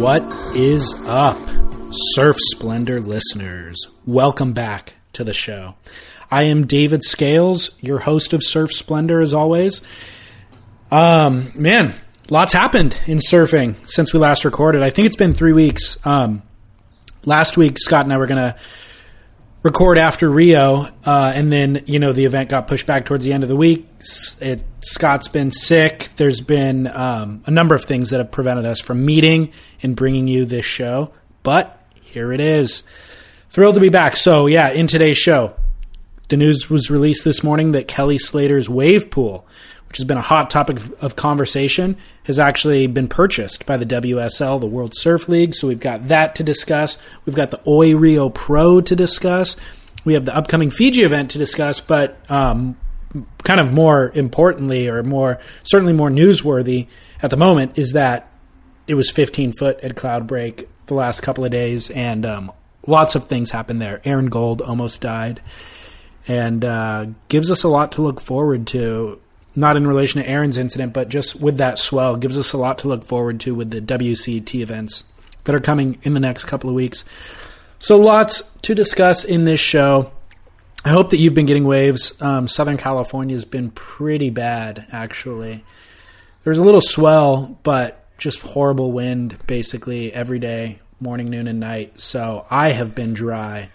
What is up, Surf Splendor listeners? Welcome back to the show. I am David Scales, your host of Surf Splendor, as always. Um, man, lots happened in surfing since we last recorded. I think it's been three weeks. Um, last week, Scott and I were going to record after Rio, uh, and then you know the event got pushed back towards the end of the week. It, Scott's been sick. There's been um, a number of things that have prevented us from meeting and bringing you this show, but here it is. Thrilled to be back. So yeah, in today's show, the news was released this morning that Kelly Slater's wave pool, which has been a hot topic of conversation, has actually been purchased by the WSL, the World Surf League. So we've got that to discuss. We've got the Oi Rio Pro to discuss. We have the upcoming Fiji event to discuss, but um, kind of more importantly, or more certainly more newsworthy at the moment, is that it was 15 foot at Cloudbreak the last couple of days, and um, lots of things happened there. Aaron Gold almost died, and uh, gives us a lot to look forward to. Not in relation to Aaron's incident, but just with that swell, gives us a lot to look forward to with the WCT events that are coming in the next couple of weeks. So, lots to discuss in this show. I hope that you've been getting waves. Um, Southern California has been pretty bad, actually. There's a little swell, but just horrible wind basically every day, morning, noon, and night. So I have been dry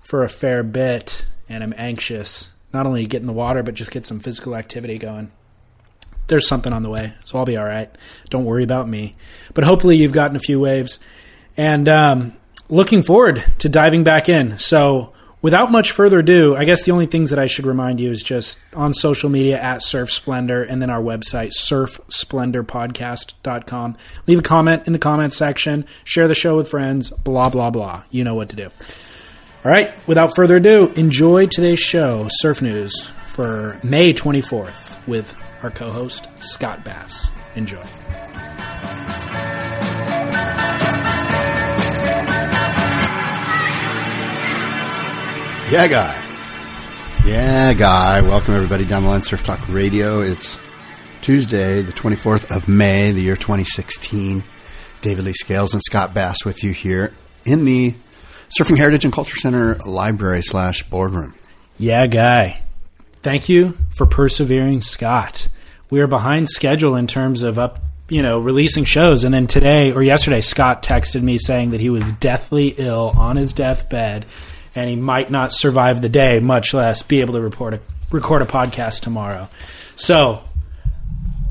for a fair bit, and I'm anxious not only get in the water, but just get some physical activity going. There's something on the way, so I'll be all right. Don't worry about me. But hopefully, you've gotten a few waves. And um, looking forward to diving back in. So, without much further ado, I guess the only things that I should remind you is just on social media at Surf Splendor and then our website, surfsplendorpodcast.com. Leave a comment in the comment section, share the show with friends, blah, blah, blah. You know what to do. All right, without further ado, enjoy today's show, Surf News, for May 24th with our co host, Scott Bass. Enjoy. Yeah, guy. Yeah, guy. Welcome everybody down the line, Surf Talk Radio. It's Tuesday, the 24th of May, the year 2016. David Lee Scales and Scott Bass with you here in the Surfing Heritage and Culture Center library slash boardroom. Yeah, guy. Thank you for persevering, Scott. We are behind schedule in terms of up, you know, releasing shows. And then today or yesterday, Scott texted me saying that he was deathly ill on his deathbed and he might not survive the day, much less be able to report a, record a podcast tomorrow. So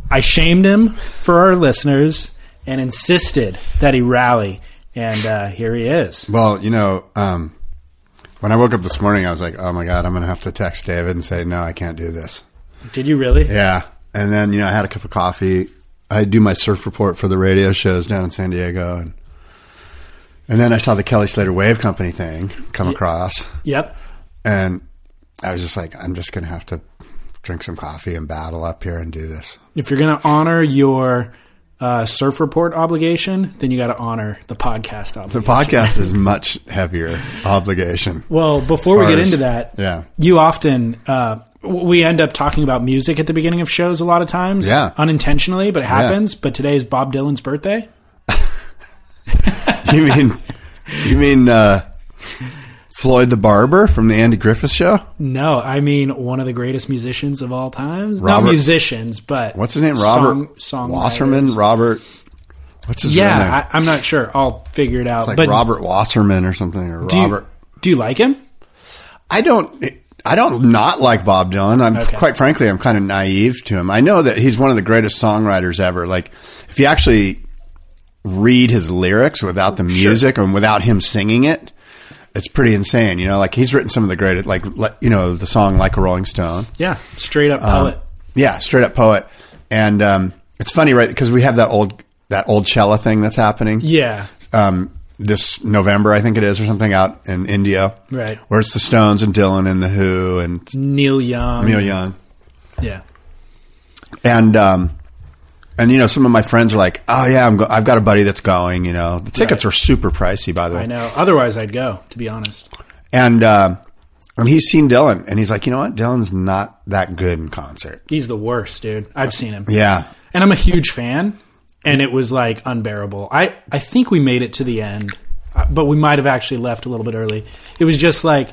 I shamed him for our listeners and insisted that he rally. And uh, here he is. Well, you know, um, when I woke up this morning, I was like, oh my God, I'm going to have to text David and say, no, I can't do this. Did you really? Yeah. And then, you know, I had a cup of coffee. I do my surf report for the radio shows down in San Diego. And, and then I saw the Kelly Slater Wave Company thing come across. Yep. And I was just like, I'm just going to have to drink some coffee and battle up here and do this. If you're going to honor your uh, surf report obligation, then you got to honor the podcast obligation. The podcast is much heavier obligation. well, before we get as- into that, Yeah. you often uh, we end up talking about music at the beginning of shows a lot of times, Yeah. unintentionally, but it happens. But today is Bob Dylan's birthday. You mean, you mean, uh, Floyd the Barber from the Andy Griffith Show? No, I mean one of the greatest musicians of all times. Not musicians, but What's his name? Robert song, Wasserman? songwriters. Robert, what's his name? Yeah, I, I'm not sure. I'll figure it out. it's like but Robert Wasserman or something, or do you, Robert. do you like him? I don't. I don't not like Bob Dylan. I'm Okay. quite frankly, I'm kind of naive to him. I know that he's one of the greatest songwriters ever. Like, if you actually read his lyrics without the music and without him singing it, it's pretty insane. You know, like he's written some of the greatest, like you know, the song "Like a Rolling Stone." Yeah, straight up Um, poet. Yeah, straight up poet. And um, it's funny, right? Because we have that old that Oldchella thing that's happening. yeah, um, this November, I think it is, or something out in Indio. Right. Where it's the Stones and Dylan and the Who and Neil Young. Neil Young. Yeah, And, um, and you know, some of my friends are like, "Oh yeah, I'm go- I've got a buddy that's going." You know, the tickets are super pricey, by the way. I know. Otherwise, I'd go. To be honest. And um, and he's seen Dylan, and he's like, "You know what? Dylan's not that good in concert." He's the worst, dude. I've seen him. Yeah, And I'm a huge fan. and it was like unbearable. I I think we made it to the end, uh, but we might have actually left a little bit early. It was just like,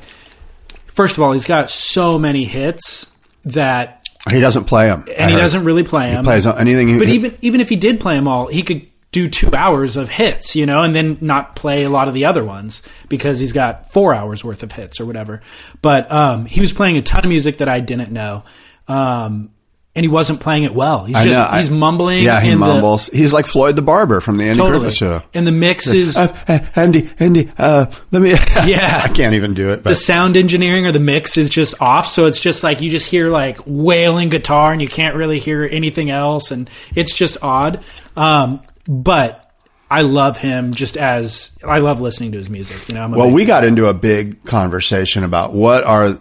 first of all, he's got so many hits that, He doesn't play them, and he doesn't really play them. plays anything. He, But even even if he did play them all, he could do two hours of hits, you know, and then not play a lot of the other ones because he's got four hours worth of hits or whatever. But um, he was playing a ton of music that I didn't know, um, and he wasn't playing it well. He's I just know, I- he's mumbling. yeah, he and the- mumbles. He's like Floyd the Barber from the Andy totally, Griffith Show. and the mix is. Uh, uh, Andy, Andy, uh, let me. Yeah. I can't even do it. the sound engineering or the mix is just off so it's just like you just hear like wailing guitar and you can't really hear anything else and it's just odd um, but i love him just as i love listening to his music you know well, we got into a big conversation about what are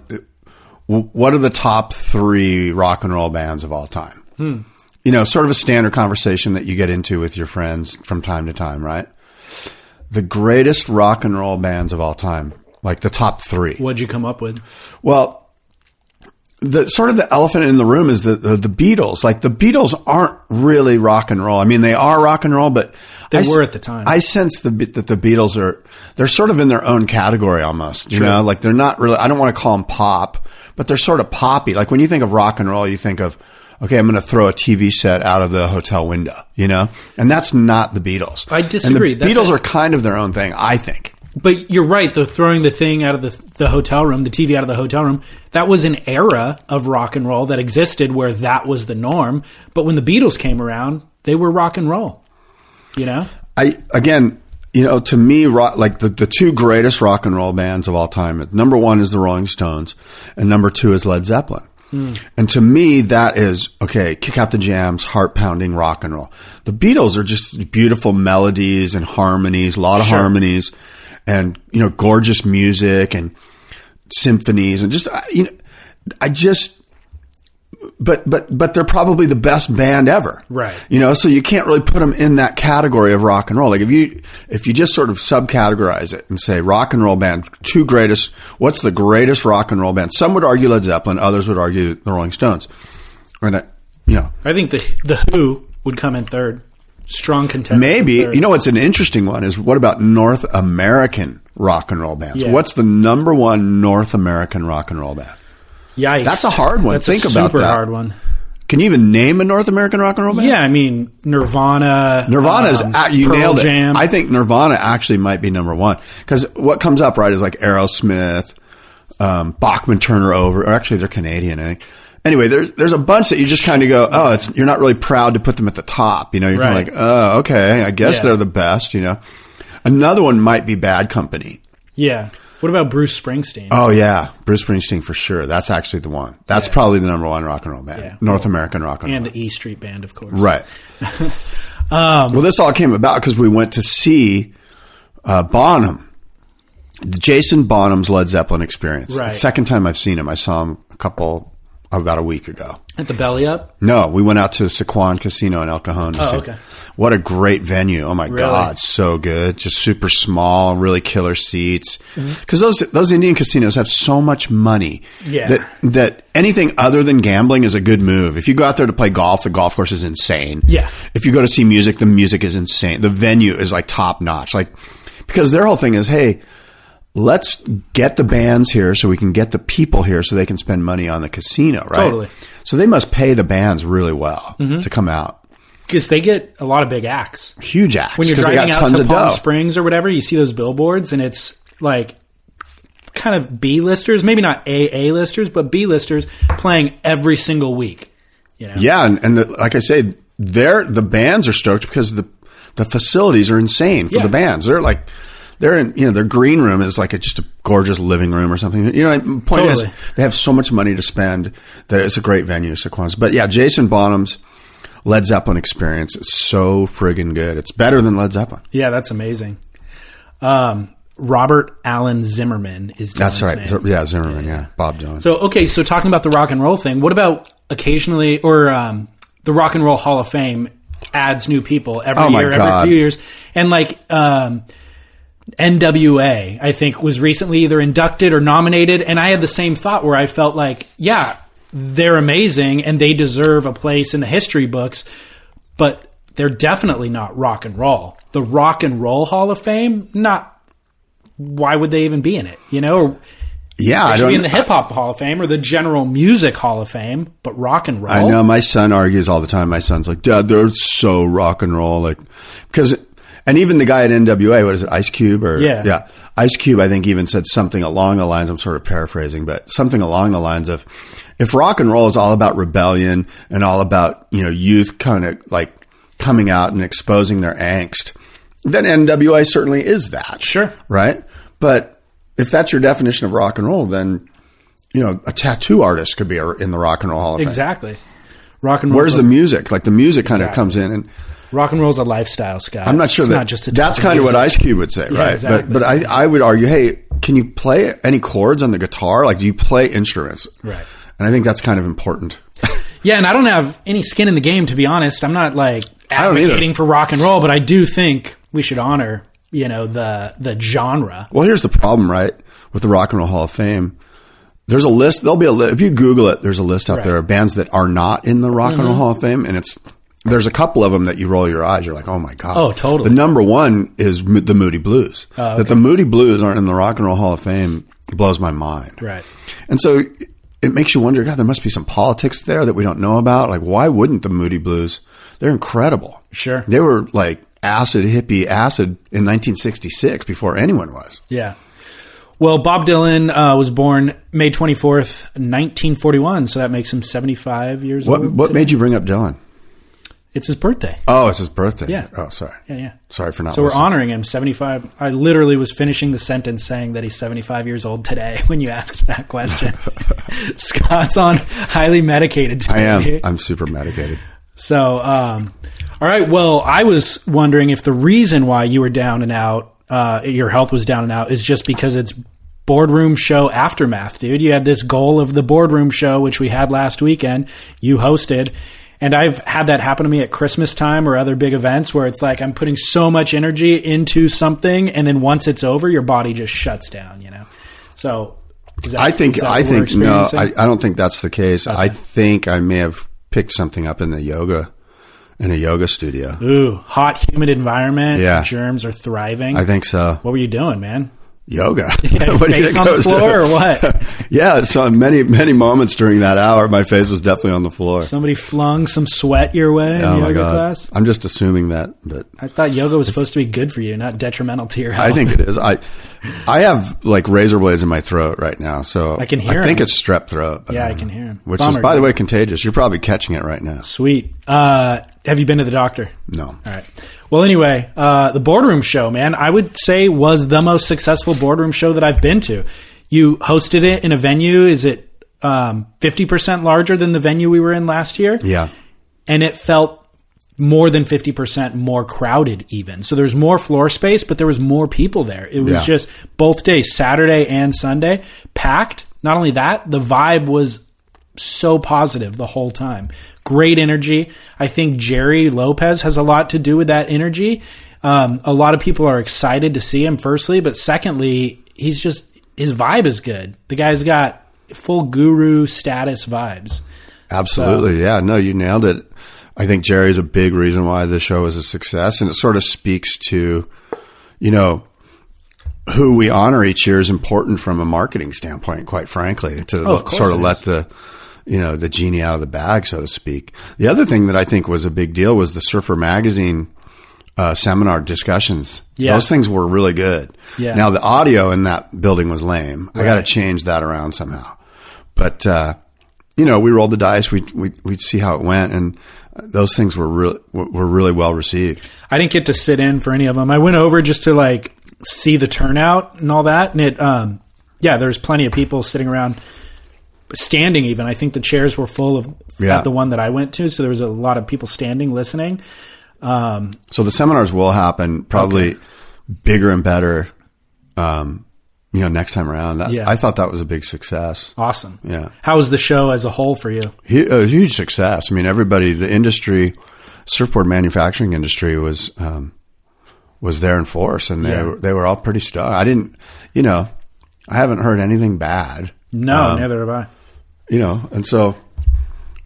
what are the top three rock and roll bands of all time. Hmm. You know, sort of a standard conversation that you get into with your friends from time to time, right? The greatest rock and roll bands of all time, like the top three. what'd you come up with Well, the sort of the elephant in the room is the, the the Beatles. Like the Beatles aren't really rock and roll. I mean, they are rock and roll, but They I were at the time. I sense the that the Beatles are they're sort of in their own category almost. You know, like they're not really. I don't want to call them pop, but they're sort of poppy. Like when you think of rock and roll, you think of okay, I'm going to throw a TV set out of the hotel window. You know, and that's not the Beatles. I disagree. And the That's Beatles are kind of their own thing. I think. but you're right though throwing the thing out of the, the hotel room the tv out of the hotel room that was an era of rock and roll that existed where that was the norm but when the beatles came around they were rock and roll you know I again, you know, to me, rock, like the, the two greatest rock and roll bands of all time. Number one is the Rolling Stones, and number two is Led Zeppelin. Hmm. And to me, that is okay. Kick out the jams, heart pounding rock and roll. The Beatles are just beautiful melodies and harmonies, a lot of Sure. harmonies, and you know, gorgeous music and symphonies, and just you know, I just but but but they're probably the best band ever, Right. You know, so you can't really put them in that category of rock and roll. Like if you if you just sort of subcategorize it and say rock and roll band, two greatest. What's the greatest rock and roll band? Some would argue Led Zeppelin, others would argue the Rolling Stones, or that you know I think the the Who would come in third. Strong contender. maybe you know what's an interesting one is what about North American rock and roll bands? Yeah. What's the number one North American rock and roll band? Yikes. That's a hard one. That's Think a about super that. hard one. Can you even name a North American rock and roll band? Yeah, I mean Nirvana. Nirvana's um, at, you Pearl nailed it. Jam. I think Nirvana actually might be number one because what comes up right is like Aerosmith, um, Bachman Turner over, or actually they're Canadian. I think. Anyway, there's there's a bunch that you just kind of go, oh, it's you're not really proud to put them at the top. You know, you're kind Right. of like, oh, okay, I guess Yeah. they're the best. You know, another one might be Bad Company. yeah. What about Bruce Springsteen? Oh yeah, Bruce Springsteen for sure. That's actually the one. That's probably the number one rock and roll band, Yeah. North American rock and roll. and the E Street Band, of course. Right. Um, well, this all came about because we went to see uh, Bonham, Jason Bonham's Led Zeppelin experience. Right. The second time I've seen him, I saw him a couple about a week ago. At the Belly Up. No, we went out to Sycuan Casino in El Cajon. To Oh, see. okay. What a great venue! Oh my God, so good. Just super small, really killer seats. Mm-hmm. Because those those Indian casinos have so much money Yeah. that that anything other than gambling is a good move. If you go out there to play golf, the golf course is insane. Yeah. If you go to see music, the music is insane. The venue is like top notch. Like because their whole thing is, hey, let's get the bands here so we can get the people here so they can spend money on the casino, right? Totally. So they must pay the bands really well mm-hmm. to come out. Because they get a lot of big acts. Huge acts When you're driving got out tons to Palm dough. Springs or whatever, you see those billboards and it's like kind of B listers, maybe not AA listers, but B listers playing every single week. You know? Yeah, and, and the, like I say, they're the bands are stoked because the the facilities are insane for Yeah. the bands. They're like they're in you know their green room is like a, just a gorgeous living room or something. You know, the point Totally. is they have so much money to spend that it's a great venue, Sycuan's. But yeah, Jason Bonham's Led Zeppelin experience is so friggin' good. It's better than Led Zeppelin. Yeah, that's amazing. Um, Robert Allen Zimmerman is That's right. name. Yeah, Zimmerman. Yeah, Bob Dylan. So okay, so talking about the rock and roll thing, what about occasionally or um, the Rock and Roll Hall of Fame adds new people every Oh year, God. every few years, and like um, NWA, I think was recently either inducted or nominated, and I had the same thought where I felt like, yeah, they're amazing and they deserve a place in the history books, but they're definitely not rock and roll. The Rock and Roll Hall of Fame, not. Why would they even be in it? You know, Yeah, I they should don't. be in the Hip Hop Hall of Fame or the General Music Hall of Fame, but rock and roll. I know my son argues all the time. My son's like, Dad, they're so rock and roll, like because, and even the guy at NWA, what is it, Ice Cube or Yeah. yeah, Ice Cube, I think even said something along the lines. I'm sort of paraphrasing, but something along the lines of, if rock and roll is all about rebellion and all about you know youth kind of like coming out and exposing their angst, then NWA certainly is that. Sure. right? But if that's your definition of rock and roll, then you know a tattoo artist could be in the Rock and Roll Hall of Fame. Exactly. Rock and roll. Where's the music? Like the music kind of comes in, and rock and roll's a lifestyle, Scott. I'm not sure it's that not just a that's of kind of what. Ice Cube would say, right? exactly. But but I I would argue, hey, can you play any chords on the guitar? Like, do you play instruments? Right. And I think that's kind of important. Yeah, and I don't have any skin in the game to be honest. I'm not like advocating for rock and roll, but I do think we should honor, you know, the the genre. Well, here's the problem, right? With the Rock and Roll Hall of Fame, there's a list. There'll be a li- if you Google it. There's a list out Right. Mm-hmm. there of bands that are not in the Rock and Roll Hall of Fame, and it's there's a couple of them that you roll your eyes. You're like, oh my god. Oh, totally. The number one is Mo- the Moody Blues. That the Moody Blues aren't in the Rock and Roll Hall of Fame blows my mind. Right. And so it makes you wonder, God, there must be some politics there that we don't know about. Like, why wouldn't the Moody Blues? They're incredible. Sure. They were like acid hippie acid in 1966 before anyone was. Yeah. Well, Bob Dylan uh, was born May 24th, 1941, so that makes him 75 years What old. what today. made you bring up Dylan? It's his birthday. Oh, it's his birthday. Yeah. Oh, sorry. Yeah, yeah. Sorry for not. So we're honoring him 75. I literally was finishing the sentence saying that he's 75 years old today when you asked that question. Scott's on highly medicated today. I am. I'm super medicated. So, um, all right. Well, I was wondering if the reason why you were down and out, uh, your health was down and out, is just because it's boardroom show aftermath, dude. You had this goal of the boardroom show, which we had last weekend. You hosted. And I've had that happen to me at Christmas time or other big events where it's like I'm putting so much energy into something, and then once it's over, your body just shuts down. You know. So, is that, I think. I think no. I, I don't think that's the case. I think I may have picked something up in the yoga, in a yoga studio. Ooh, hot, humid environment. Yeah. germs are thriving. I think so. What were you doing, man? Yoga. Yeah, What do you face on the floor doing? or what? yeah. So many many moments during that hour, my face was definitely on the floor. Somebody flung some sweat your way oh in yoga god! class. I'm just assuming that, but I thought yoga was supposed to be good for you, not detrimental to your health. I think it is. I I have like razor blades in my throat right now, so I can hear I think 'em. it's strep throat. but Yeah, I don't can hear 'em. Which Bummer, is, by the way, contagious. You're probably catching it right now. Sweet. Uh, have you been to the doctor? No. All right. Well, anyway, uh, the boardroom show, man, I would say was the most successful boardroom show that I've been to. You hosted it in a venue. Is it um, 50% larger than the venue we were in last year? Yeah. and it felt more than 50% more crowded even so there's more floor space but there was more people there it was Yeah. just both days saturday and sunday packed not only that the vibe was so positive the whole time great energy i think gerry lopez has a lot to do with that energy um, a lot of people are excited to see him firstly but secondly he's just his vibe is good the guy's got full guru status vibes Absolutely. Yeah. No, you nailed it. I think Gerry's a big reason why the show is a success. And it sort of speaks to, you know, who we honor each year is important from a marketing standpoint, quite frankly, to Oh, sort of let the, you know, the genie out of the bag, so to speak. The other thing that I think was a big deal was the Surfer Magazine uh, seminar discussions. Yeah. Those things were really good. Yeah. Now the audio in that building was lame. I got to change that around somehow. But uh, you know, we rolled the dice. We we we'd see how it went, and uh, those things were really were really well received. I didn't get to sit in for any of them. I went over just to like see the turnout and all that, and it, um, yeah, there's plenty of people sitting around, standing. Even I think the chairs were full of Yeah. the one that I went to, so there was a lot of people standing listening. Um, So the seminars will happen probably bigger and better. Um, you know, next time around. That, Yeah. I thought that was a big success. awesome. Yeah. How was the show as a whole for you? Hu- a huge success. I mean, everybody, the industry, surfboard manufacturing industry was um, was there in force, and they Yeah. were, they were all pretty stoked. I didn't, you know, I haven't heard anything bad. No, Um, neither have I. you know, and so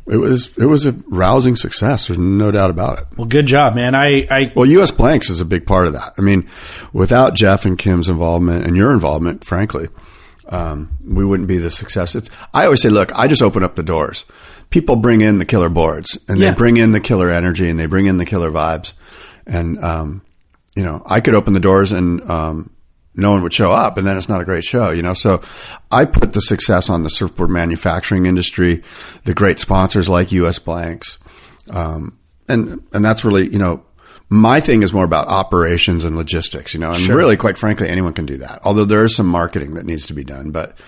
it was it was a rousing success. There's no doubt about it. Well, good job, man. I, I Well, U.S. Blanks is a big part of that. I mean, without Jeff and Kim's involvement and your involvement, frankly, um, we wouldn't be the success. It's, I always say, look, I just open up the doors. People bring in the killer boards and Yeah. they bring in the killer energy and they bring in the killer vibes. And, um, you know, I could open the doors and, um, no one would show up and then it's not a great show, you know? So I put the success on the surfboard manufacturing industry, the great sponsors like US Blanks. Um, and, and that's really, you know, my thing is more about operations and logistics, you know, and really, quite frankly, anyone can do that. Although there is some marketing that needs to be done, but,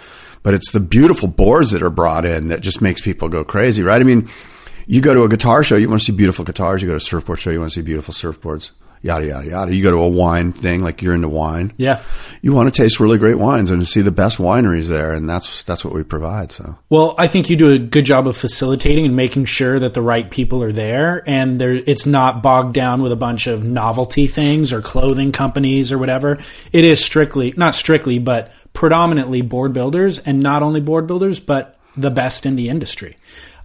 but it's the beautiful boards that are brought in that just makes people go crazy, right? I mean, you go to a guitar show, you want to see beautiful guitars. You go to a surfboard show, you want to see beautiful surfboards. Yada yada yada. You go to a wine thing, like you're into wine. yeah. You want to taste really great wines and see the best wineries there, and that's that's what we provide. So Well, I think you do a good job of facilitating and making sure that the right people are there, and there it's not bogged down with a bunch of novelty things or clothing companies or whatever. It is strictly, not strictly, but predominantly board builders, and not only board builders, but the best in the industry.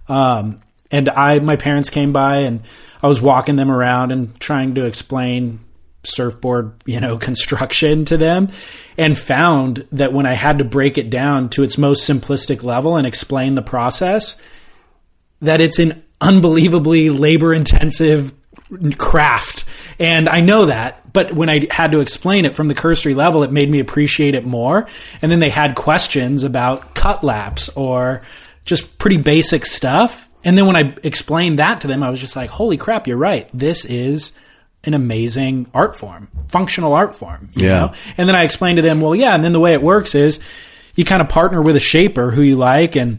Um, and I, my parents came by, and I was walking them around and trying to explain surfboard, you know, construction to them and found that when I had to break it down to its most simplistic level and explain the process, that it's an unbelievably labor intensive craft. And I know that, but when I had to explain it from the cursory level, it made me appreciate it more. And then they had questions about cut laps or just pretty basic stuff. And then when I explained that to them, I was just like, holy crap, you're right. This is an amazing art form, functional art form. You Yeah. know? And then I explained to them, well, yeah. And then the way it works is you kind of partner with a shaper who you like and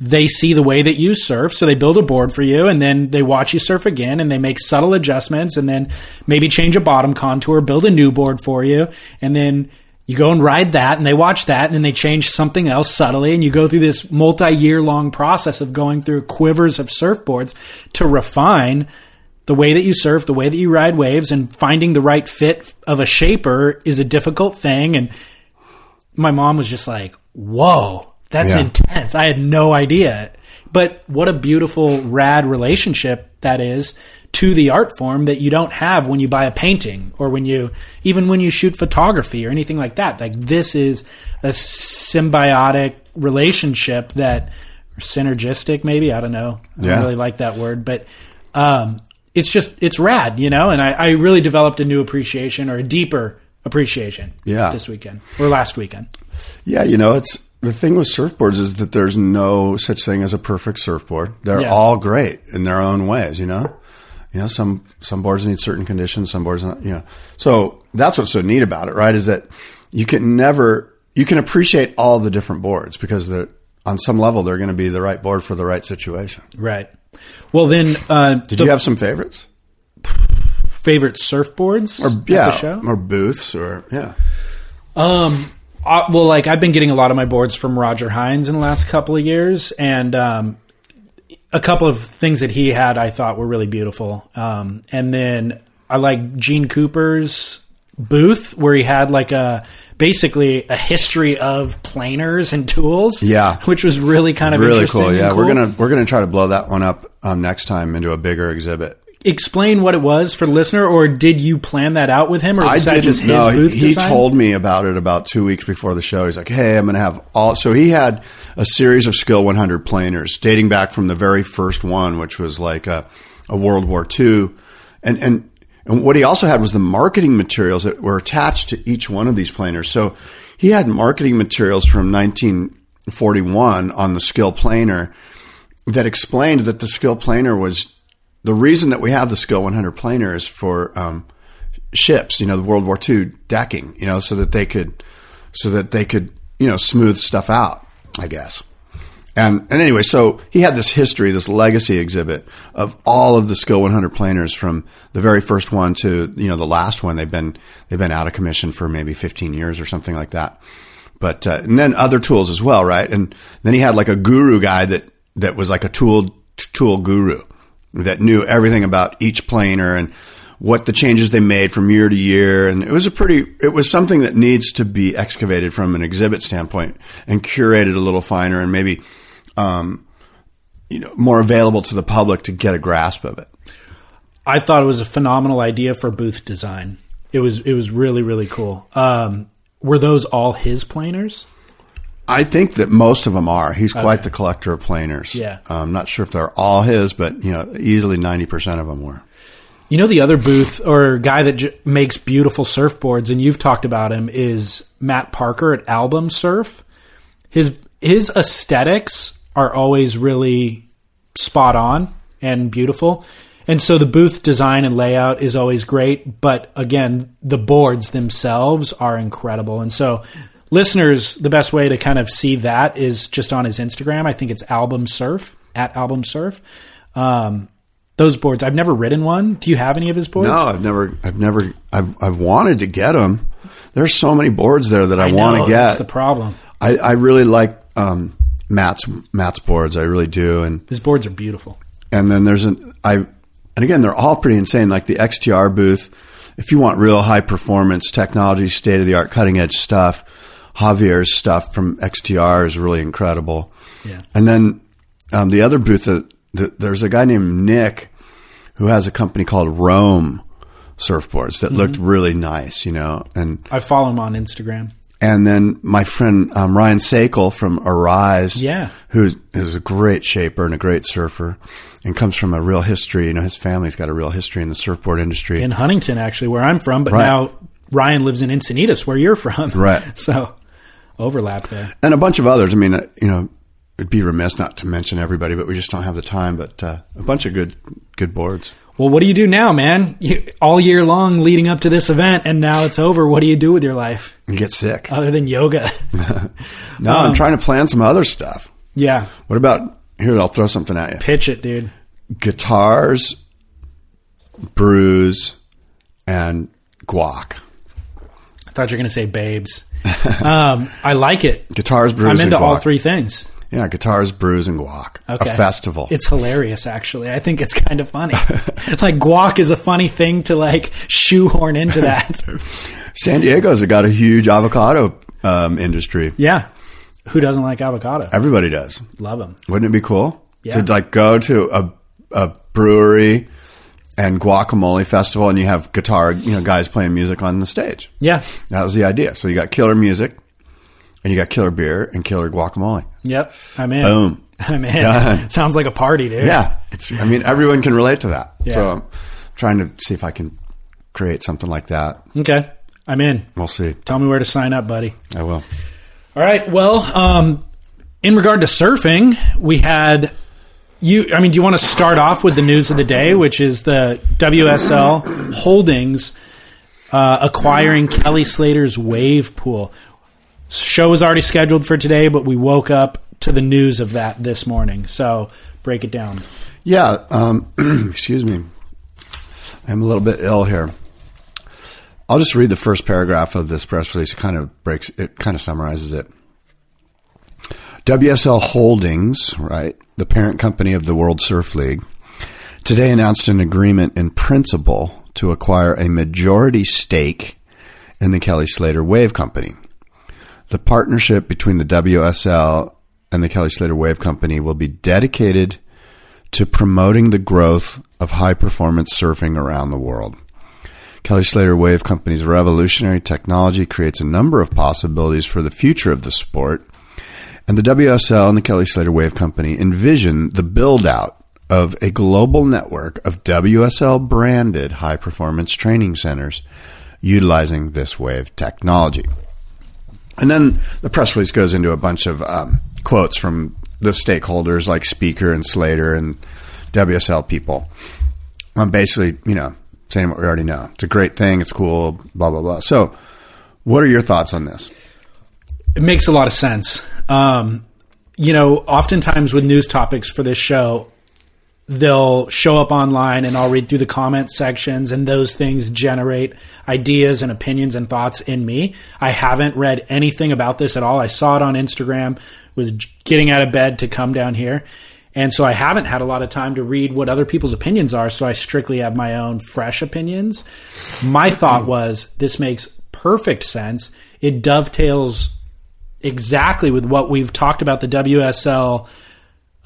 they see the way that you surf, so they build a board for you, and then they watch you surf again, and they make subtle adjustments, and then maybe change a bottom contour, build a new board for you, and then you go and ride that, and they watch that, and then they change something else subtly, and you go through this multi-year long process of going through quivers of surfboards to refine the way that you surf, the way that you ride waves, and finding the right fit of a shaper is a difficult thing, and my mom was just like, "Whoa, that's Yeah. intense." I had no idea. But what a beautiful rad relationship that is to the art form that you don't have when you buy a painting or when you even when you shoot photography or anything like that. Like this is a symbiotic relationship that synergistic maybe, I don't know. I Yeah. don't really like that word, but um it's just it's rad, you know, and I, I really developed a new appreciation or a deeper appreciation Yeah. this weekend or last weekend. Yeah, you know, it's the thing with surfboards is that there's no such thing as a perfect surfboard. They're Yeah. all great in their own ways, you know. You know, some some boards need certain conditions, some boards not, you know. So that's what's so neat about it, right? Is that you can never you can appreciate all the different boards because they're on some level they're going to be the right board for the right situation. Right. Well, then, uh, Did the you have some favorites? favorite surfboards at yeah, the show? or booths or yeah. Um, uh, well, like I've been getting a lot of my boards from Roger Hinds in the last couple of years, and um, a couple of things that he had I thought were really beautiful. Um, and then I like Gene Cooper's booth where he had like a basically a history of planers and tools. Yeah. which was really kind of Really cool. Yeah, we're gonna we're gonna try to blow that one up um, next time into a bigger exhibit. Explain what it was for the listener, or did you plan that out with him, or I was that didn't just his know. booth He, he design? told me about it about two weeks before the show. He's like, "Hey, I'm going to have all." So he had a series of Skil 100 planers dating back from the very first one, which was like a, a World War II, and and and what he also had was the marketing materials that were attached to each one of these planers. So he had marketing materials from 1941 on the Skil planer that explained that the Skil planer was the reason that we have the Skil 100 planer is for um, ships, you know, the World War II decking, you know, so that they could, so that they could, you know, smooth stuff out, I guess. And, and anyway, so he had this history, this legacy exhibit of all of the Skil 100 planers from the very first one to, you know, the last one. They've been, they've been out of commission for maybe 15 years or something like that. But, uh, and then other tools as well, right? And then he had like a guru guy that, that was like a tool, tool guru that knew everything about each planer and what the changes they made from year to year. And it was a pretty, it was something that needs to be excavated from an exhibit standpoint and curated a little finer and maybe, um, you know more available to the public to get a grasp of it. I thought it was a phenomenal idea for booth design. It was it was really really cool. Um, were those all his planers? I think that most of them are. He's quite the collector of planers. Yeah. I'm not sure if they're all his, but you know, easily 90% of them were. You know, the other booth or guy that j- makes beautiful surfboards, and you've talked about him, is Matt Parker at Album Surf. His his aesthetics are always really spot on and beautiful. And so the booth design and layout is always great, but again, the boards themselves are incredible. And so listeners, the best way to kind of see that is just on his Instagram. I think it's Album Surf at Album Surf. Um, those boards, I've never ridden one. Do you have any of his boards? No, I've never, I've never, I've, I've wanted to get them. There's so many boards there that I, I want to get. That's the problem. I, I really like um, Matt's Matt's boards. I really do, and His boards are beautiful. and then there's an I, and again they're all pretty insane. Like the XTR booth, if you want real high performance technology, state of the art, cutting edge stuff, Javier's stuff from XTR is really incredible. Yeah. And then um, the other booth, that, that there's a guy named Nick who has a company called Rome surfboards that looked really nice, you know, and I follow him on Instagram. and then my friend um, Ryan Sakal from Arise, Yeah. who is a great shaper and a great surfer, and comes from a real history. You know, his family's got a real history in the surfboard industry. in Huntington, actually, where I'm from. But Right. now Ryan lives in Encinitas, where you're from. Right. So overlap there. and a bunch of others. I mean, uh, you know, it'd be remiss not to mention everybody, but we just don't have the time. But uh, a bunch of good, good boards. Well, what do you do now, man? You, all year long leading up to this event, and now it's over. What do you do with your life You get sick. other than yoga? no, um, I'm trying to plan some other stuff. yeah, What about here? I'll throw something at you. pitch it, dude. Guitars, brews, and guac. I thought you were going to say babes. um, I like it. Guitars, brews, I'm into all three things. Yeah, guitars, brews, and guac. Okay. A festival. It's hilarious, actually. I think it's kind of funny. like guac is a funny thing to like shoehorn into that. San Diego's got a huge avocado um, industry. yeah. Who doesn't like avocado? Everybody does. Love them. Wouldn't it be cool Yeah. to like go to a, a brewery and guacamole festival, and you have guitar, you know, guys playing music on the stage? Yeah. That was the idea. So you got killer music, and you got killer beer and killer guacamole. Yep. I'm in. Boom. I'm in. Done. Sounds like a party, dude. Yeah, it's. I mean, everyone can relate to that. Yeah. So I'm trying to see if I can create something like that. Okay. I'm in. We'll see. Tell me where to sign up, buddy. I will. All right. Well, um, in regard to surfing, we had you. I mean, do you want to start off with the news of the day, which is the WSL Holdings uh, acquiring Kelly Slater's wave pool? Show was already scheduled for today, but we woke up to the news of that this morning. So break it down. Yeah. Um, excuse me. I'm a little bit ill here. I'll just read the first paragraph of this press release. It kind of breaks. It kind of summarizes it. WSL Holdings, right, the parent company of the World Surf League, today announced an agreement in principle to acquire a majority stake in the Kelly Slater Wave Company. The partnership between the WSL and the Kelly Slater Wave Company will be dedicated to promoting the growth of high performance surfing around the world. Kelly Slater Wave Company's revolutionary technology creates a number of possibilities for the future of the sport. And the WSL and the Kelly Slater Wave Company envision the build out of a global network of WSL branded high performance training centers utilizing this wave technology. And then the press release goes into a bunch of um, quotes from the stakeholders like Speaker and Slater and WSL people. Um, basically, you know, saying what we already know. It's a great thing. It's cool. Blah blah blah. So, what are your thoughts on this? It makes a lot of sense. Um, you know, oftentimes with news topics for this show, they'll show up online and I'll read through the comment sections and those things generate ideas and opinions and thoughts in me. I haven't read anything about this at all. I saw it on Instagram, was getting out of bed to come down here. And so I haven't had a lot of time to read what other people's opinions are, so I strictly have my own fresh opinions. My thought was this makes perfect sense. It dovetails exactly with what we've talked about the WSL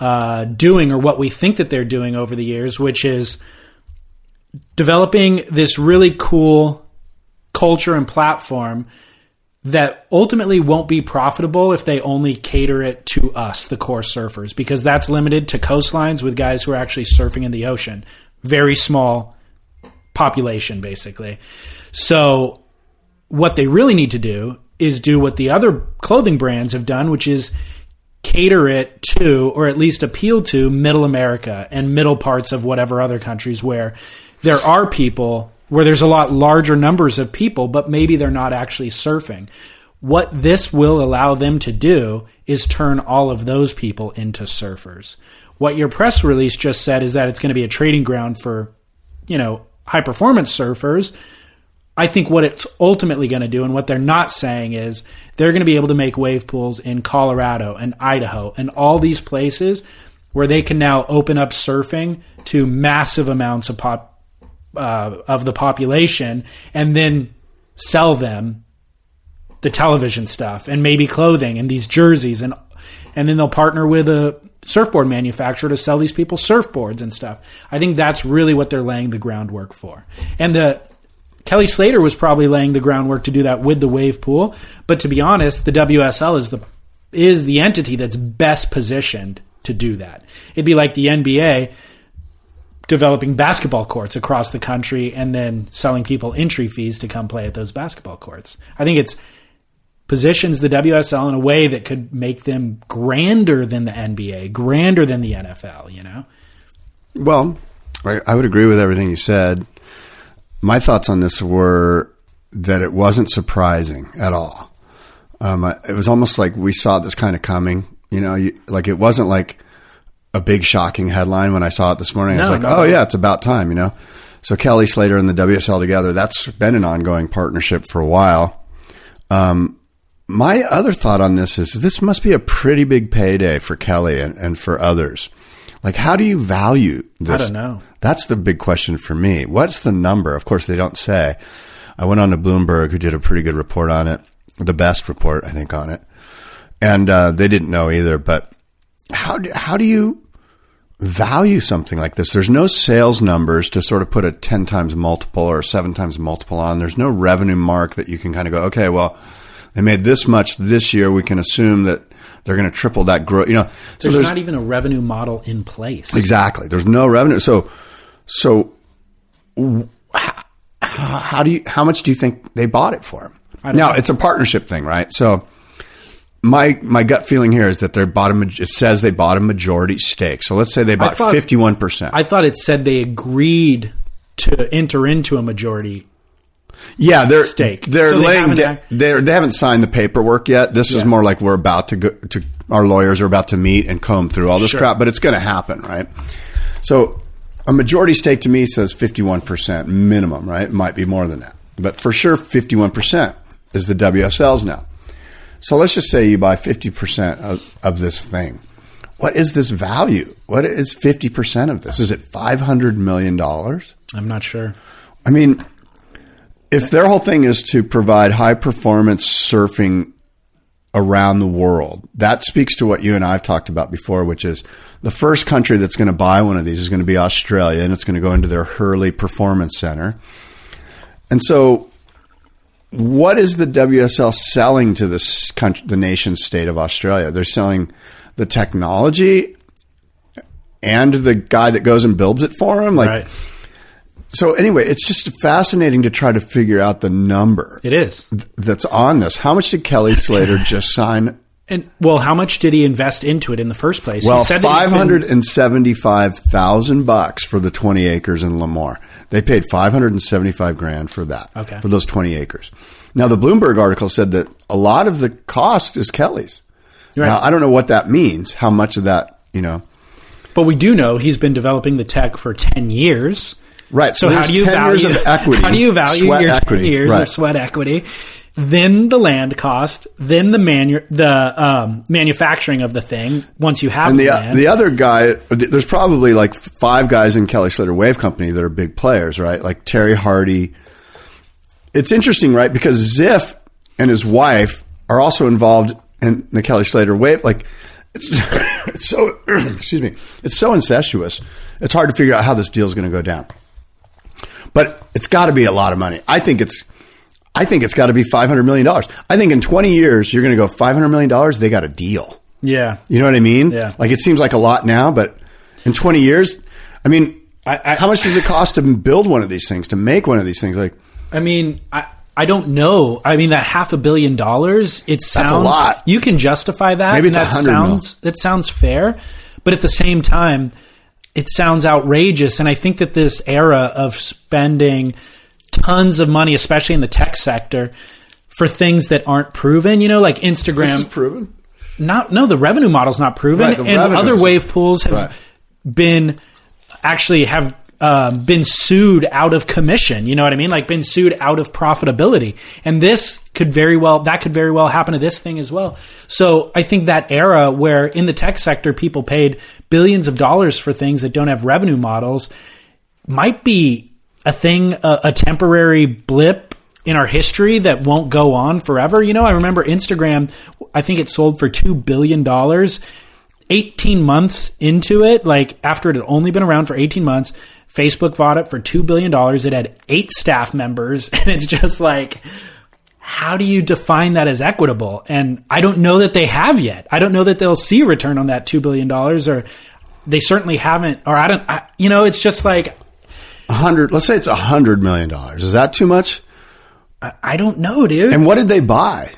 uh, doing or what we think that they're doing over the years, which is developing this really cool culture and platform that ultimately won't be profitable if they only cater it to us, the core surfers, because that's limited to coastlines with guys who are actually surfing in the ocean. Very small population, basically. So, what they really need to do is do what the other clothing brands have done, which is cater it to, or at least appeal to, middle America and middle parts of whatever other countries where there are people where there's a lot larger numbers of people, but maybe they're not actually surfing. What this will allow them to do is turn all of those people into surfers. What your press release just said is that it's going to be a trading ground for, you know, high performance surfers. I think what it's ultimately going to do and what they're not saying is they're going to be able to make wave pools in Colorado and Idaho and all these places where they can now open up surfing to massive amounts of pop, uh, of the population and then sell them the television stuff and maybe clothing and these jerseys and and then they'll partner with a surfboard manufacturer to sell these people surfboards and stuff. I think that's really what they're laying the groundwork for. And the Kelly Slater was probably laying the groundwork to do that with the wave pool, but to be honest, the WSL is the is the entity that's best positioned to do that. It'd be like the NBA developing basketball courts across the country and then selling people entry fees to come play at those basketball courts. I think it's positions the WSL in a way that could make them grander than the NBA, grander than the NFL, you know? Well, I, I would agree with everything you said. My thoughts on this were that it wasn't surprising at all. Um, it was almost like we saw this kind of coming. You know, you, like it wasn't like a big shocking headline when I saw it this morning. I was like, no, oh no. yeah, it's about time. You know, so Kelly Slater and the WSL together. That's been an ongoing partnership for a while. Um, my other thought on this is this must be a pretty big payday for Kelly and, and for others. Like, how do you value this? I don't know. That's the big question for me. What's the number? Of course, they don't say. I went on to Bloomberg, who did a pretty good report on it, the best report, I think, on it. And uh, they didn't know either. But how do, how do you value something like this? There's no sales numbers to sort of put a 10 times multiple or a 7 times multiple on. There's no revenue mark that you can kind of go, okay, well, they made this much this year. We can assume that they're going to triple that growth. You know, so There's, there's not even a revenue model in place. Exactly. There's no revenue. So, so how, how do you? How much do you think they bought it for? Now know. it's a partnership thing, right? So, my my gut feeling here is that they bought a. It says they bought a majority stake. So let's say they bought fifty one percent. I thought it said they agreed to enter into a majority. Yeah, they're stake. They're So they laying. haven't da- they're they haven't signed the paperwork yet. This is more like we're about to go to. Our lawyers are about to meet and comb through all this Sure. crap, but it's going to happen, right? So, a majority stake to me says fifty one percent minimum, right? It might be more than that, but for sure, fifty one percent is the WSL's now. So let's just say you buy fifty percent of, of this thing. What is this value? What is fifty percent of this? Is it five hundred million dollars? I'm not sure. I mean, if their whole thing is to provide high performance surfing around the world, that speaks to what you and I have talked about before, which is the first country that's going to buy one of these is going to be Australia, and it's going to go into their Hurley Performance Center. And so, what is the WSL selling to this country, the nation state of Australia? They're selling the technology and the guy that goes and builds it for them. Like, right. So anyway, it's just fascinating to try to figure out the number It is. that's on this. How much did Kelly Slater just sign? And well, how much did he invest into it in the first place? Well, he said that he's five hundred and seventy-five thousand bucks for the twenty acres in Lemoore. They paid five hundred and seventy-five grand for that. Okay. for those twenty acres. Now, the Bloomberg article said that a lot of the cost is Kelly's. Right. Now, I don't know what that means. How much of that, you know? But we do know he's been developing the tech for ten years. Right. So, So, how do you 10 value years of equity? How do you value your equity. years right. of sweat equity? Then the land cost, then the manu- the um, manufacturing of the thing. Once you have And the, the the other guy, there's probably like five guys in Kelly Slater Wave Company that are big players, right? Like Terry Hardy. It's interesting, right? Because Ziff and his wife are also involved in the Kelly Slater Wave. Like it's, it's so excuse me, it's so incestuous. It's hard to figure out how this deal is going to go down. But it's got to be a lot of money. I think it's I think it's got to be 500 million dollars. I think in 20 years you're going to go 500 million dollars, they got a deal. Yeah. You know what I mean? Yeah. Like it seems like a lot now, but in 20 years, I mean, I- I- how much does it cost to build one of these things, to make one of these things? Like, I mean, I I don't know. I mean, that half a billion dollars. It sounds a lot. You can justify that. Maybe it's and that 100 mil. sounds that sounds fair, but at the same time, it sounds outrageous. And I think that this era of spending tons of money, especially in the tech sector, for things that aren't proven, you know, like Instagram. proven. not no, the revenue model's not proven, Right, the and other wave pools have Right. been actually have um, been sued out of commission. You know what I mean? Like been sued out of profitability, and this could very well that could very well happen to this thing as well. So I think that era where in the tech sector people paid billions of dollars for things that don't have revenue models might be a thing, a, a temporary blip in our history that won't go on forever. You know, I remember Instagram, I think it sold for $2 billion. 18 months into it, like after it had only been around for 18 months, Facebook bought it for $2 billion. It had eight staff members. And it's just like, how do you define that as equitable? And I don't know that they have yet. I don't know that they'll see a return on that $2 billion or they certainly haven't. Or I don't, I, you know, it's just like, hundred, let's say it's a hundred million dollars. Is that too much? I, I don't know, dude. And what did they buy?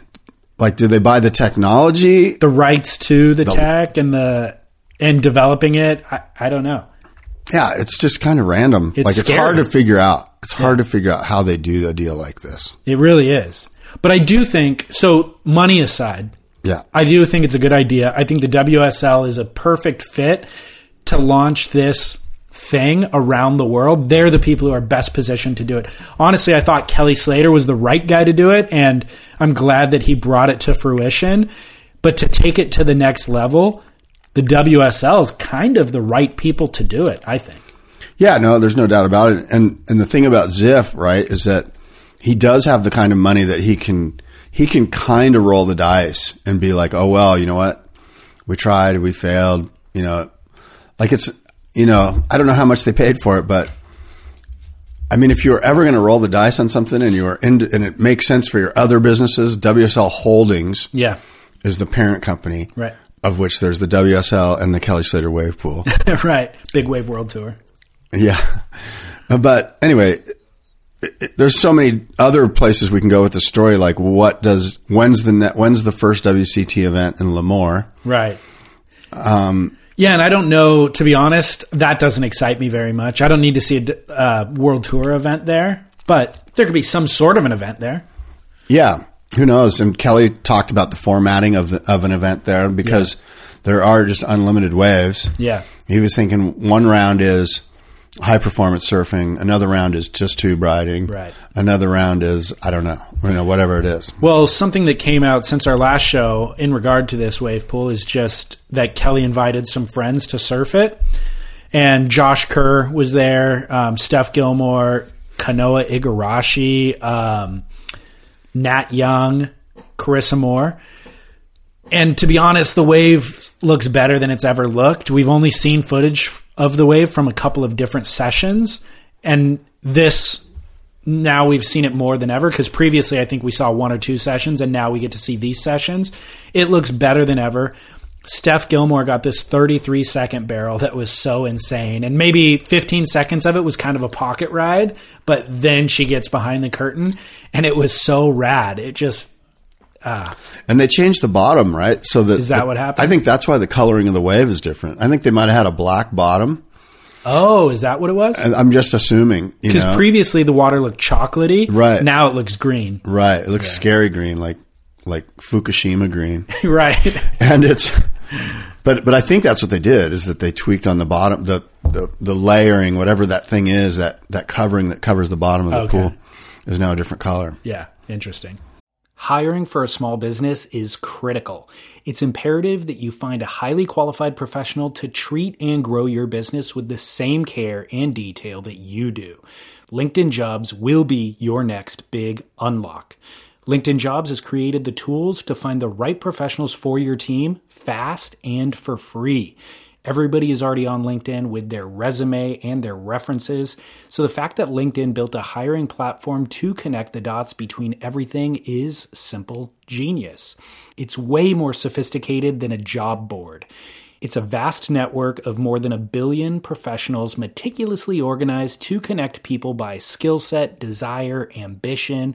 Like, did they buy the technology? the rights to the, tech and the, and developing it, I, I don't know. Yeah, it's just kind of random. It's like, it's scary. hard to figure out. It's hard to figure out how they do a deal like this. It really is. But I do think, so money aside, Yeah. I do think it's a good idea. I think the WSL is a perfect fit to launch this thing around the world. They're the people who are best positioned to do it. Honestly, I thought Kelly Slater was the right guy to do it, and I'm glad that he brought it to fruition. But to take it to the next level, the WSL is kind of the right people to do it, I think. Yeah, no, there's no doubt about it. And and the thing about Ziff, right, is that he does have the kind of money that he can he can kind of roll the dice and be like, oh well, you know what, we tried, we failed, you know, like it's you know, I don't know how much they paid for it, but I mean, if you were ever going to roll the dice on something and you were in, and it makes sense for your other businesses, WSL Holdings Yeah. is the parent company, Right. Of which there's the WSL and the Kelly Slater Wave Pool. right. Big Wave World Tour. Yeah. But anyway, it, it- there's so many other places we can go with the story. Like, what does when's the net, when's the first WCT event in Lemoore? Right. Um, yeah, and I don't know. To be honest, that doesn't excite me very much. I don't need to see a uh, world tour event there, but there could be some sort of an event there. Yeah, who knows? And Kelly talked about the formatting of the, of an event there because there are just unlimited waves. Yeah. He was thinking one round is high performance surfing, another round is just tube riding, Right. Another round is I don't know, you know, whatever it is. Well, something that came out since our last show in regard to this wave pool is just that Kelly invited some friends to surf it, and Josh Kerr was there, um, Steph Gilmore, Kanoa Igarashi, um, Nat Young, Carissa Moore. And to be honest, the wave looks better than it's ever looked. We've only seen footage of the wave from a couple of different sessions, and this now we've seen it more than ever because previously I think we saw one or two sessions, and now we get to see these sessions. It looks better than ever. Steph Gilmore got this 33 second barrel that was so insane. And maybe 15 seconds of it was kind of a pocket ride, but then she gets behind the curtain and it was so rad. It just, ah. And they changed the bottom, right? So that Is that what happened? I think that's why the coloring of the wave is different. I think they might have had a black bottom. oh, is that what it was? I'm just assuming, Because previously the water looked chocolatey. Right. Now it looks green. right? It looks scary green, like like Fukushima green, right. and it's. But but I think that's what they did is that they tweaked on the bottom the the, the layering whatever that thing is that that covering that covers the bottom of the Okay. pool is now a different color. Yeah, interesting. Hiring for a small business is critical. It's imperative that you find a highly qualified professional to treat and grow your business with the same care and detail that you do. LinkedIn Jobs will be your next big unlock. LinkedIn Jobs has created the tools to find the right professionals for your team fast and for free. Everybody is already on LinkedIn with their resume and their references. So the fact that LinkedIn built a hiring platform to connect the dots between everything is simple genius. It's way more sophisticated than a job board. It's a vast network of more than a billion professionals meticulously organized to connect people by skill set, desire, ambition,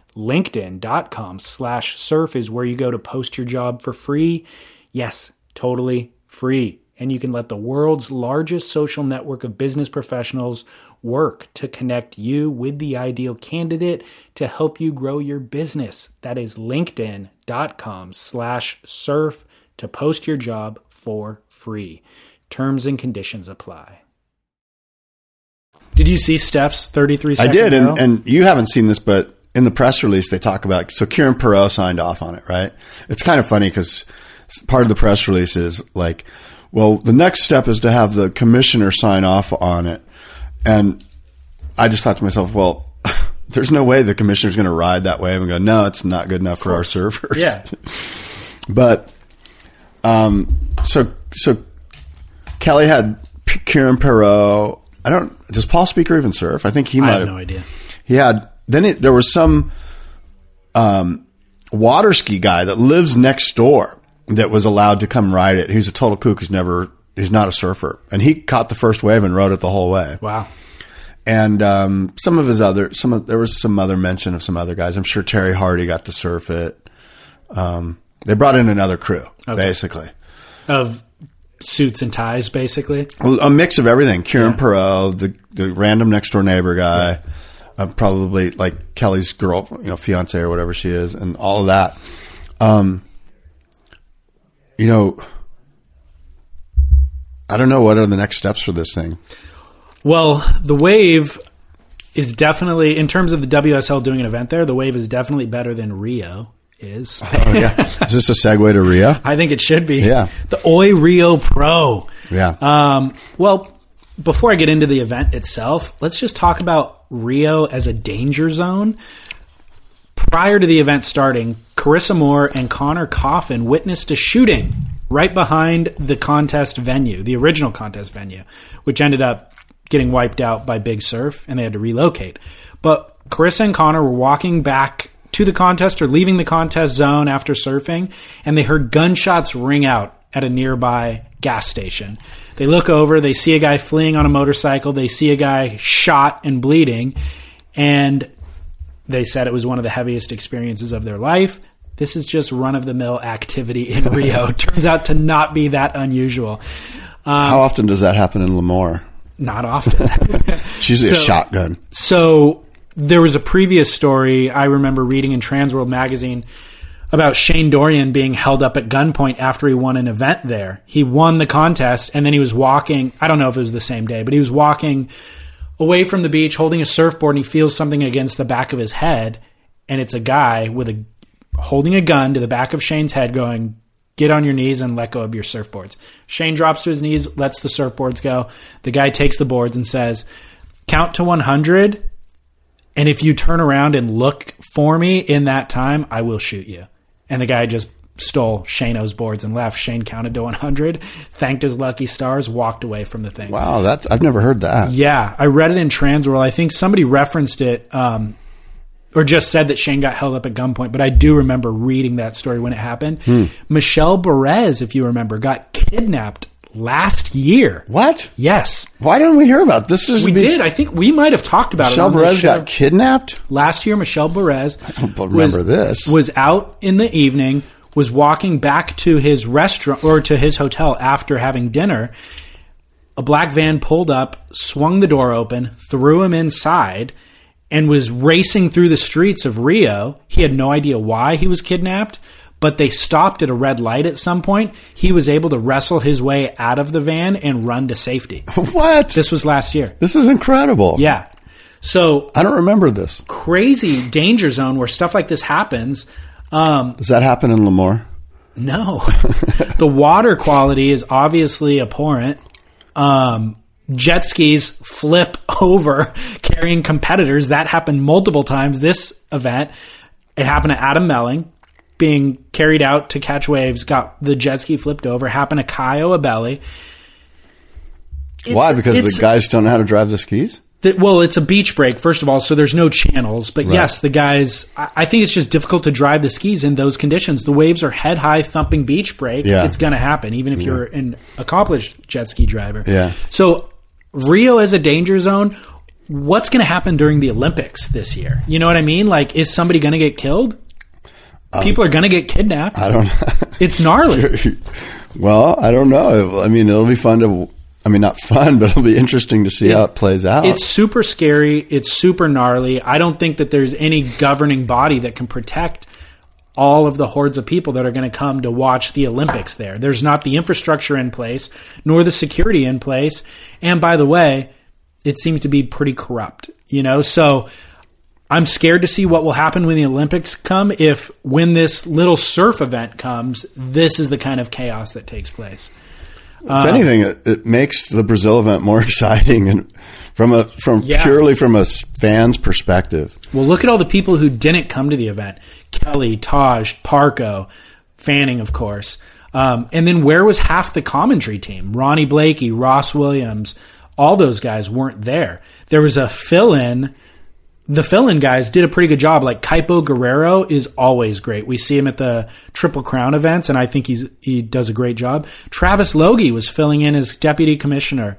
linkedin.com slash surf is where you go to post your job for free. Yes totally free. And you can let the world's largest social network of business professionals work to connect you with the ideal candidate to help you grow your business. That is linkedin.com slash surf to post your job for free. Terms and conditions apply. Did you see steph's 33 I did, and, and you haven't seen this, but in the press release they talk about so Kieran Perrow signed off on it, right? It's kind of funny because part of the press release is like, well, the next step is to have the commissioner sign off on it, and I just thought to myself, well. There's no way the commissioner's going to ride that wave and go, no, it's not good enough for our servers. Yeah. but um, so so Kelly had Kieran Perrow. I don't. Does Paul Speaker even surf? I think he i might have no idea he had then it, there was some um, water ski guy that lives next door that was allowed to come ride it. He's a total kook. He's never he's not a surfer, and he caught the first wave and rode it the whole way. wow And um, some of his other some of, there was some other mention of some other guys. I'm sure Terry Hardy got to surf it. Um, they brought in another crew, basically. of suits and ties basically A mix of everything. Kieran Perrow, the the random next door neighbor guy, uh, probably like Kelly's girl, you know, fiance or whatever she is, and all of that. Um, you know, I don't know what are the next steps for this thing. Well, the wave is definitely in terms of the WSL doing an event there. The wave is definitely better than Rio is. Oh, yeah. is this a segue to Rio? I think it should be. Yeah. The Oi Rio Pro. Yeah. Um, well, before I get into the event itself, let's just talk about Rio as a danger zone. Prior to the event starting, Carissa Moore and Conner Coffin witnessed a shooting right behind the contest venue, the original contest venue, which ended up getting wiped out by Big Surf and they had to relocate. But Carissa and Conner were walking back to the contest or leaving the contest zone after surfing and they heard gunshots ring out at a nearby gas station. They look over, they see a guy fleeing on a motorcycle, they see a guy shot and bleeding, and they said it was one of the heaviest experiences of their life. This is just run of the mill activity in Rio. Turns out to not be that unusual. Um, How often does that happen in Lemoore? Not often. It's usually a shotgun. So there was a previous story I remember reading in Transworld magazine about Shane Dorian being held up at gunpoint after he won an event there. He won the contest and then he was walking, I don't know if it was the same day, but he was walking away from the beach holding a surfboard and he feels something against the back of his head and it's a guy with a holding a gun to the back of Shane's head going get on your knees and let go of your surfboards. Shane drops to his knees, lets the surfboards go. The guy takes the boards and says, "Count to 100 and if you turn around and look for me in that time, I will shoot you." And the guy just stole Shano's boards and left. Shane counted to 100, thanked his lucky stars, walked away from the thing. Wow, that's I've never heard that. Yeah, I read it in Transworld. I think somebody referenced it um, or just said that Shane got held up at gunpoint, but I do remember reading that story when it happened. Hmm. Michel Bourez, if you remember, got kidnapped last year. What? Yes, Why didn't we hear about this? Is we did. I think we might have talked about Michelle it. Michelle this Perez got kidnapped. last year. Michel Bourez don't remember was, this. was out in the evening, was walking back to his restaurant or to his hotel after having dinner. A black van pulled up, swung the door open, threw him inside, and was racing through the streets of Rio. He had no idea why he was kidnapped, but they stopped at a red light at some point. He was able to wrestle his way out of the van and run to safety. What? This was last year. This is incredible. Yeah. So I don't remember this. crazy danger zone where stuff like this happens. Um, Does that happen in Lemoore? no, the water quality is obviously abhorrent. Um, jet skis flip over carrying competitors. That happened multiple times. This event, it happened to Adam Melling being carried out to catch waves. Got the jet ski flipped over. Happened to Caio Ibelli. It's- Why? Because the guys don't know how to drive the skis? the, well, it's a beach break, first of all, so there's no channels. But yes, the guys, I, I think it's just difficult to drive the skis in those conditions. The waves are head high, thumping beach break. Yeah. It's going to happen, even if you're an accomplished jet ski driver. Yeah. So Rio is a danger zone. What's going to happen during the Olympics this year? You know what I mean? Like, is somebody going to get killed? People are going to get kidnapped. Um, I don't know. It's gnarly. well, I don't know. I mean, it'll be fun to. I mean, not fun, but it'll be interesting to see how it plays out. It's super scary. It's super gnarly. I don't think that there's any governing body that can protect all of the hordes of people that are going to come to watch the Olympics there. There's not the infrastructure in place, nor the security in place. And by the way, it seems to be pretty corrupt, you know? So I'm scared to see what will happen when the Olympics come if when this little surf event comes, this is the kind of chaos that takes place. if anything, it, it makes the Brazil event more exciting, and from a from Yeah. purely from a fan's perspective. Well, look at all the people who didn't come to the event: Kelly, Taj, Parko, Fanning, of course. Um, and then where was half the commentary team? Ronnie Blakey, Ross Williams, all those guys weren't there. There was a fill-in. The fill-in guys did a pretty good job. Like Kaipo Guerrero is always great. We see him at the Triple Crown events, and I think he's he does a great job. Travis Logie was filling in as deputy commissioner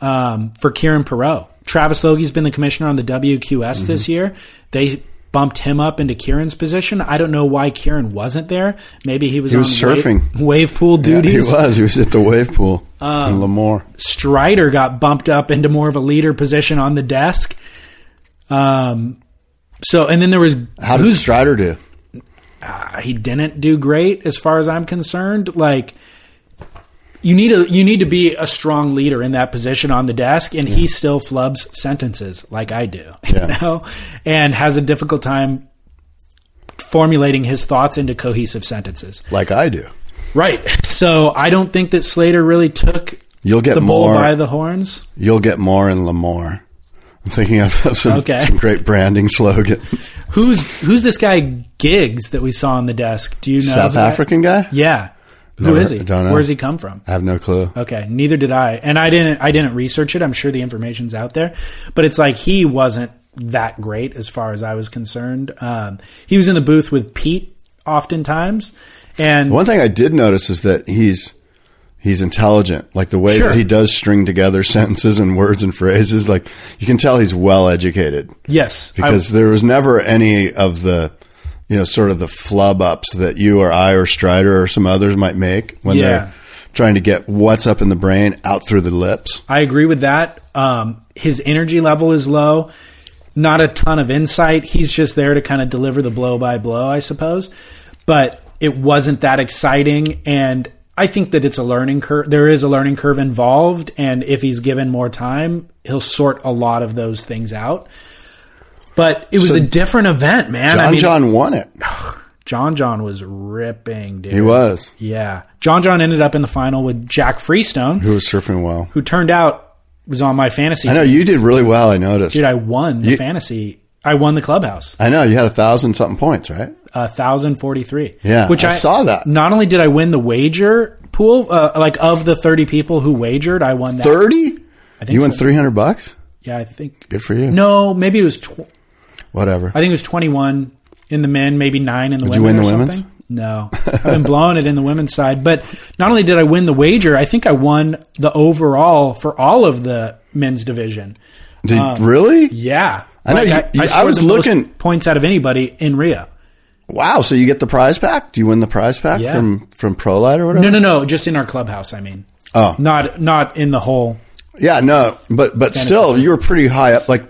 um, for Kieran Perrow. Travis Logie's been the commissioner on the WQS this year. They bumped him up into Kieran's position. I don't know why Kieran wasn't there. Maybe he was, He was on wave- surfing. wave, pool Yeah, duties. he was. He was at the wave pool Um, in Lemoore. Strider got bumped up into more of a leader position on the desk. Um, so and then there was How did Strider do? he didn't do great as far as I'm concerned. Like you need a you need to be a strong leader in that position on the desk, and he still flubs sentences like I do, Yeah. you know, and has a difficult time formulating his thoughts into cohesive sentences. Like I do. Right. So I don't think that Slater really took You'll get the bull more. by the horns. You'll get more in Lemoore. I'm thinking of some, Okay. some great branding slogans. Who's who's this guy Gigs that we saw on the desk? Do you know South? African guy? Yeah. Who Never- is he? don't know. Where does he come from? I have no clue. Okay, neither did I, and I didn't. I didn't research it. I'm sure the information's out there, but it's like he wasn't that great as far as I was concerned. Um, he was in the booth with Pete oftentimes, and One thing I did notice is that he's he's intelligent. Like the way Sure. that he does string together sentences and words and phrases. Like you can tell he's well educated yes, I- because there was never any of the you know sort of the flub ups that you or I or Strider or some others might make when Yeah. they're trying to get what's up in the brain out through the lips. I agree with that. Um, his energy level is low. Not a ton of insight. He's just there to kind of deliver the blow by blow, I suppose. But it wasn't that exciting. And I think that it's a learning curve. There is a learning curve involved. And if he's given more time, he'll sort a lot of those things out. But it was So- a different event, man. John I mean, John won it. John John was ripping, dude. He was. Yeah. John John ended up in the final with Jack Freestone, Who was surfing well. who turned out was on my fantasy I know team. you did really well. I noticed. Dude, I won the You- fantasy. I won the clubhouse. I know you had a thousand something points, right? Uh, thousand forty three. Yeah, which I I, saw that. Not only did I win the wager pool, uh, like of the thirty people who wagered, I won that. Thirty. I think You won three hundred bucks. Yeah, I think. Good for you. No, maybe it was. Tw- Whatever. I think it was twenty one in the men, maybe nine in the Did you win or the women's? something. No, I've been blowing it in the women's side. But not only did I win the wager, I think I won the overall for all of the men's division. Did really? Yeah, I know Like, you- you- I scored was the most looking- points out of anybody in Rio. Wow. So you get the prize pack? Do you win the prize pack Yeah. from from ProLight or whatever? No, no, no. Just in our clubhouse. I mean, Oh, not not in the whole. yeah, no, but but still, you were pretty high up. Like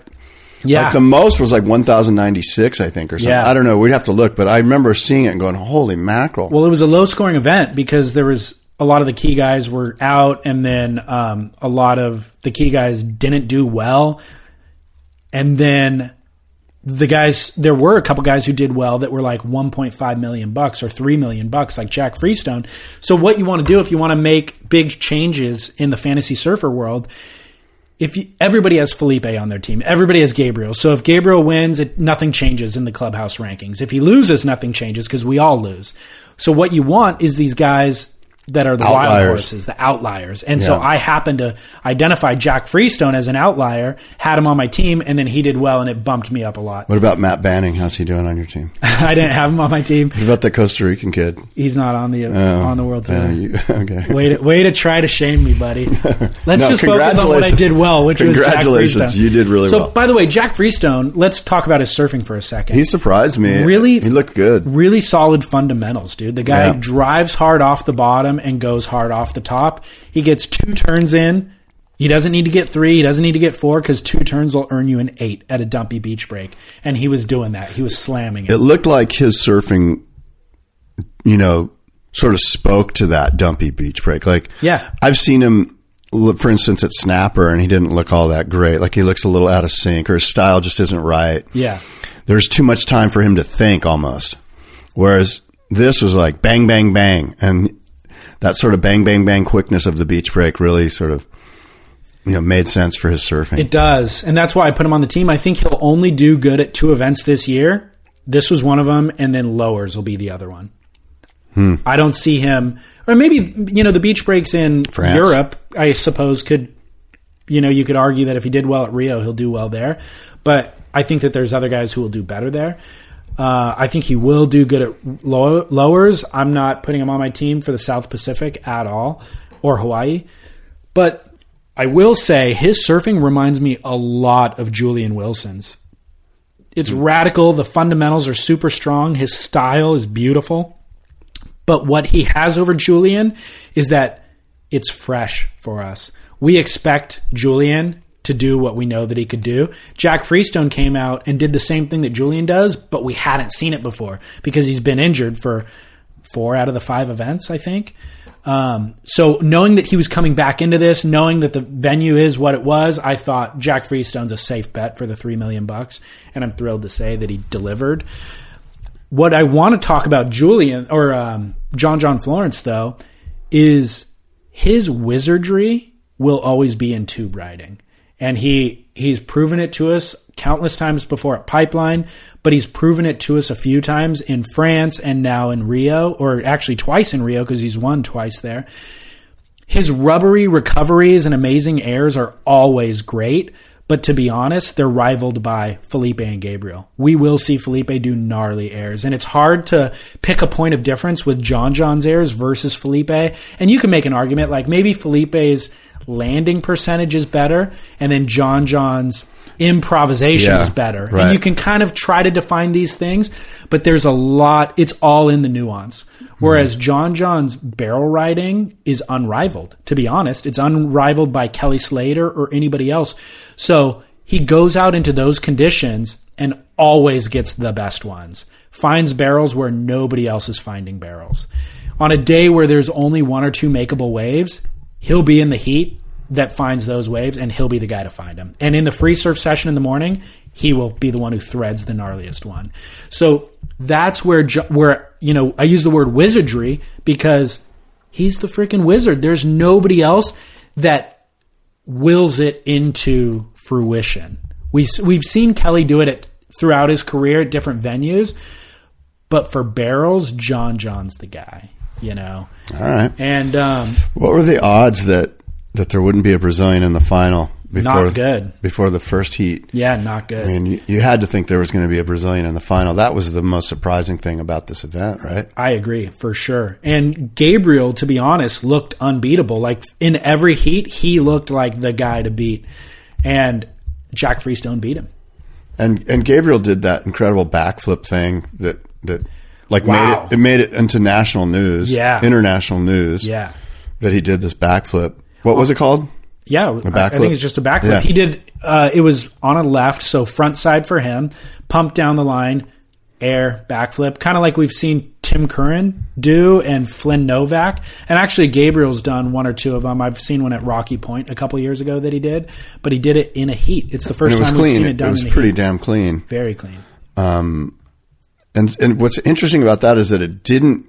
Yeah. Like the most was like 1,096, I think, or something. Yeah. I don't know. We'd have to look, but I remember seeing it and going, holy mackerel. Well, it was a low scoring event because there was a lot of the key guys were out, and then um, a lot of the key guys didn't do well. And then the guys, there were a couple guys who did well that were like 1.5 million bucks or 3 million bucks, like Jack Freestone. So, what you want to do if you want to make big changes in the fantasy surfer world, if you, everybody has Felipe on their team, everybody has Gabriel. So if Gabriel wins, it, nothing changes in the clubhouse rankings. If he loses, nothing changes because we all lose. So what you want is these guys that are the wild horses, the outliers. And so I happened to identify Jack Freestone as an outlier, had him on my team, and then he did well, and it bumped me up a lot. What about Matt Banting? How's he doing on your team? I didn't have him on my team. What about the Costa Rican kid? He's not on the Oh, on the world tour. uh, you- okay. Way to, way to try to shame me, buddy. Let's No, just focus on what I did well, which was Congratulations. You did really so, well. by the way, Jack Freestone. Let's talk about his surfing for a second. He surprised me. Really? He looked good. really solid fundamentals, dude. The guy Yeah. drives hard off the bottom and goes hard off the top. He gets two turns in. He doesn't need to get three. He doesn't need to get four because two turns will earn you an eight at a dumpy beach break. And he was doing that. He was slamming it. It looked like his surfing, you know, sort of spoke to that dumpy beach break. Like, Yeah. I've seen him, look, for instance, at Snapper, and he didn't look all that great. Like, he looks a little out of sync, or his style just isn't right. yeah. There's too much time for him to think almost. Whereas this was like bang, bang, bang. And that sort of bang, bang, bang quickness of the beach break really sort of, you know, made sense for his surfing. It does. And that's why I put him on the team. I think he'll only do good at two events this year. This was one of them, and then lowers will be the other one. Hmm. I don't see him, or maybe, you know, the beach breaks in France. Europe, I suppose, could, you know, you could argue that if he did well at Rio, he'll do well there. But I think that there's other guys who will do better there. Uh, I think he will do good at low, lowers. I'm not putting him on my team for the South Pacific at all or Hawaii. But I will say his surfing reminds me a lot of Julian Wilson's. It's radical. The fundamentals are super strong. His style is beautiful. But what he has over Julian is that it's fresh for us. We expect Julian to do what we know that he could do. Jack Freestone came out and did the same thing that Julian does, but we hadn't seen it before because he's been injured for four out of the five events, I think. Um, so knowing that he was coming back into this, knowing that the venue is what it was, I thought Jack Freestone's a safe bet for the three million bucks, and I'm thrilled to say that he delivered. What I want to talk about Julian or um, John John Florence though is his wizardry will always be in tube riding, and he he's proven it to us countless times before at Pipeline, but he's proven it to us a few times in France and now in Rio, or actually twice in Rio because he's won twice there. His rubbery recoveries and amazing airs are always great, but to be honest, they're rivaled by Felipe and Gabriel. We will see Felipe do gnarly airs, and it's hard to pick a point of difference with John John's airs versus Felipe. And you can make an argument like maybe Felipe's landing percentage is better, and then John John's improvisation Yeah, is better. right. And you can kind of try to define these things, but there's a lot, it's all in the nuance. Whereas hmm. John John's barrel riding is unrivaled. To be honest, it's unrivaled by Kelly Slater or anybody else. So he goes out into those conditions and always gets the best ones. Finds barrels where nobody else is finding barrels. On a day where there's only one or two makeable waves, he'll be in the heat that finds those waves and he'll be the guy to find them. And in the free surf session in the morning, he will be the one who threads the gnarliest one. So that's where where you know I use the word wizardry because he's the freaking wizard. There's nobody else that wills it into fruition. We we've seen Kelly do it at, throughout his career at different venues, but for barrels, John John's the guy. You know, All right. and um, What were the odds that that there wouldn't be a Brazilian in the final before Not good. before the first heat? yeah, not good. I mean, you, you had to think there was going to be a Brazilian in the final. That was the most surprising thing about this event, right? I agree for sure. And Gabriel, to be honest, looked unbeatable. Like in every heat, he looked like the guy to beat. And Jack Freestone beat him. And and Gabriel did that incredible backflip thing that that like Wow. made it it made it into national news, Yeah. international news. Yeah. that he did this backflip. What was it called? Yeah, I, think it's just a backflip. Yeah. He did. Uh, it was on a left, so front side for him. Pump down the line, air backflip, kind of like we've seen Tim Curran do and Flynn Novak. And actually, Gabriel's done one or two of them. I've seen one at Rocky Point a couple years ago that he did, but he did it in a heat. It's the first time we've seen It, done. it was in a pretty heat. damn clean. Very clean. And and what's interesting about that is that it didn't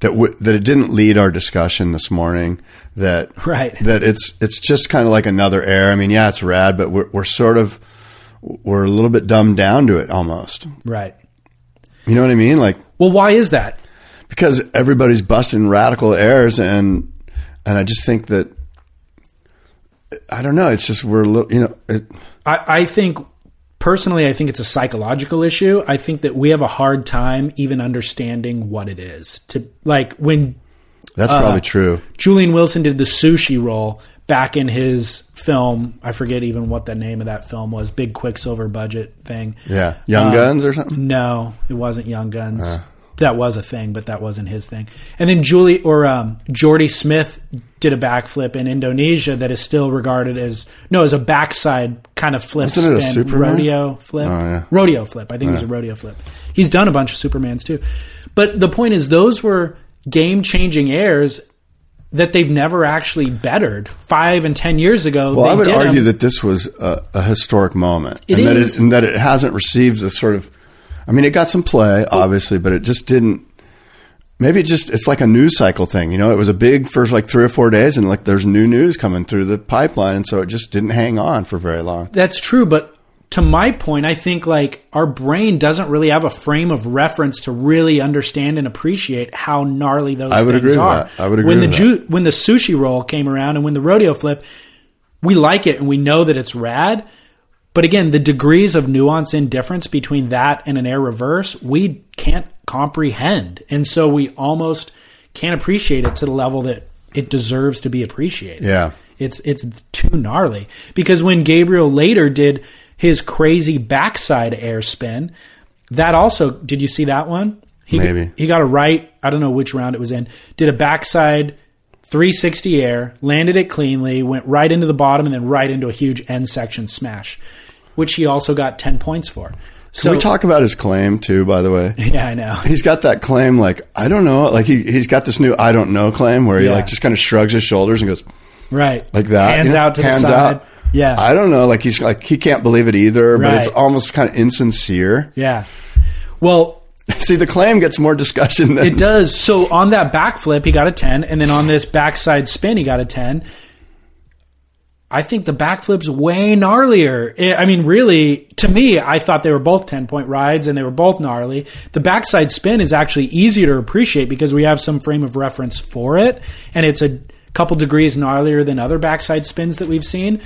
that w- that it didn't lead our discussion this morning. That Right. That it's it's just kind of like another air. I mean, yeah, it's rad, but we're we're sort of we're a little bit dumbed down to it almost. Right. You know what I mean? Like Well, why is that? because everybody's busting radical airs, and and I just think that I don't know. It's just we're a little, you know. It, I, I think personally, I think it's a psychological issue. I think that we have a hard time even understanding what it is. To like when that's uh, probably true. Julian Wilson did the sushi roll back in his film. I forget even what the name of that film was. Big Quiksilver budget thing. Yeah, Young um, Guns or something. No, it wasn't Young Guns. Uh. that was a thing, but that wasn't his thing. And then Julie or um, Jordy Smith did a backflip in Indonesia that is still regarded as no, as a backside kind of flip Wasn't a spin, Superman? rodeo flip, Oh, yeah. rodeo flip. I think it was a rodeo flip. He's done a bunch of Supermans too, but the point is, those were game changing airs that they've never actually bettered. Five and ten years ago, Well, they I would argue them. that this was a, a historic moment, It and that is. it, and that it hasn't received the sort of. I mean, it got some play, obviously, but it just didn't. Maybe it just it's like a news cycle thing, you know. It was a big first like three or four days, and like there's new news coming through the pipeline, and so it just didn't hang on for very long. That's true, but to my point, I think like our brain doesn't really have a frame of reference to really understand and appreciate how gnarly those I would things agree with are. that. I would agree when the with ju- when the sushi roll came around and when the rodeo flip, we like it and we know that it's rad. But again, the degrees of nuance and difference between that and an air reverse, we can't comprehend. And so we almost can't appreciate it to the level that it deserves to be appreciated. Yeah. It's it's too gnarly because when Gabriel later did his crazy backside air spin, that also did you see that one? He, Maybe. he got a right. I don't know which round it was in. Did a backside 360 air, landed it cleanly, went right into the bottom, and then right into a huge end section smash, which he also got 10 points for. So Can we talk about his claim too? By the way, Yeah, I know. he's got that claim like I don't know, like he he's got this new I don't know claim where he Yeah. like just kind of shrugs his shoulders and goes Right. like that, Hands you know? out to Hands the side. out. Yeah. I don't know, like he's like he can't believe it either, but it's almost kind of insincere. yeah. Well, See, the claim gets more discussion than It does. So on that backflip, he got a 10, and then on this backside spin, he got a 10. I think the backflip's way gnarlier. I- mean, really, to me, I thought they were both 10 point rides and they were both gnarly. The backside spin is actually easier to appreciate because we have some frame of reference for it, and it's a couple degrees gnarlier than other backside spins that we've seen.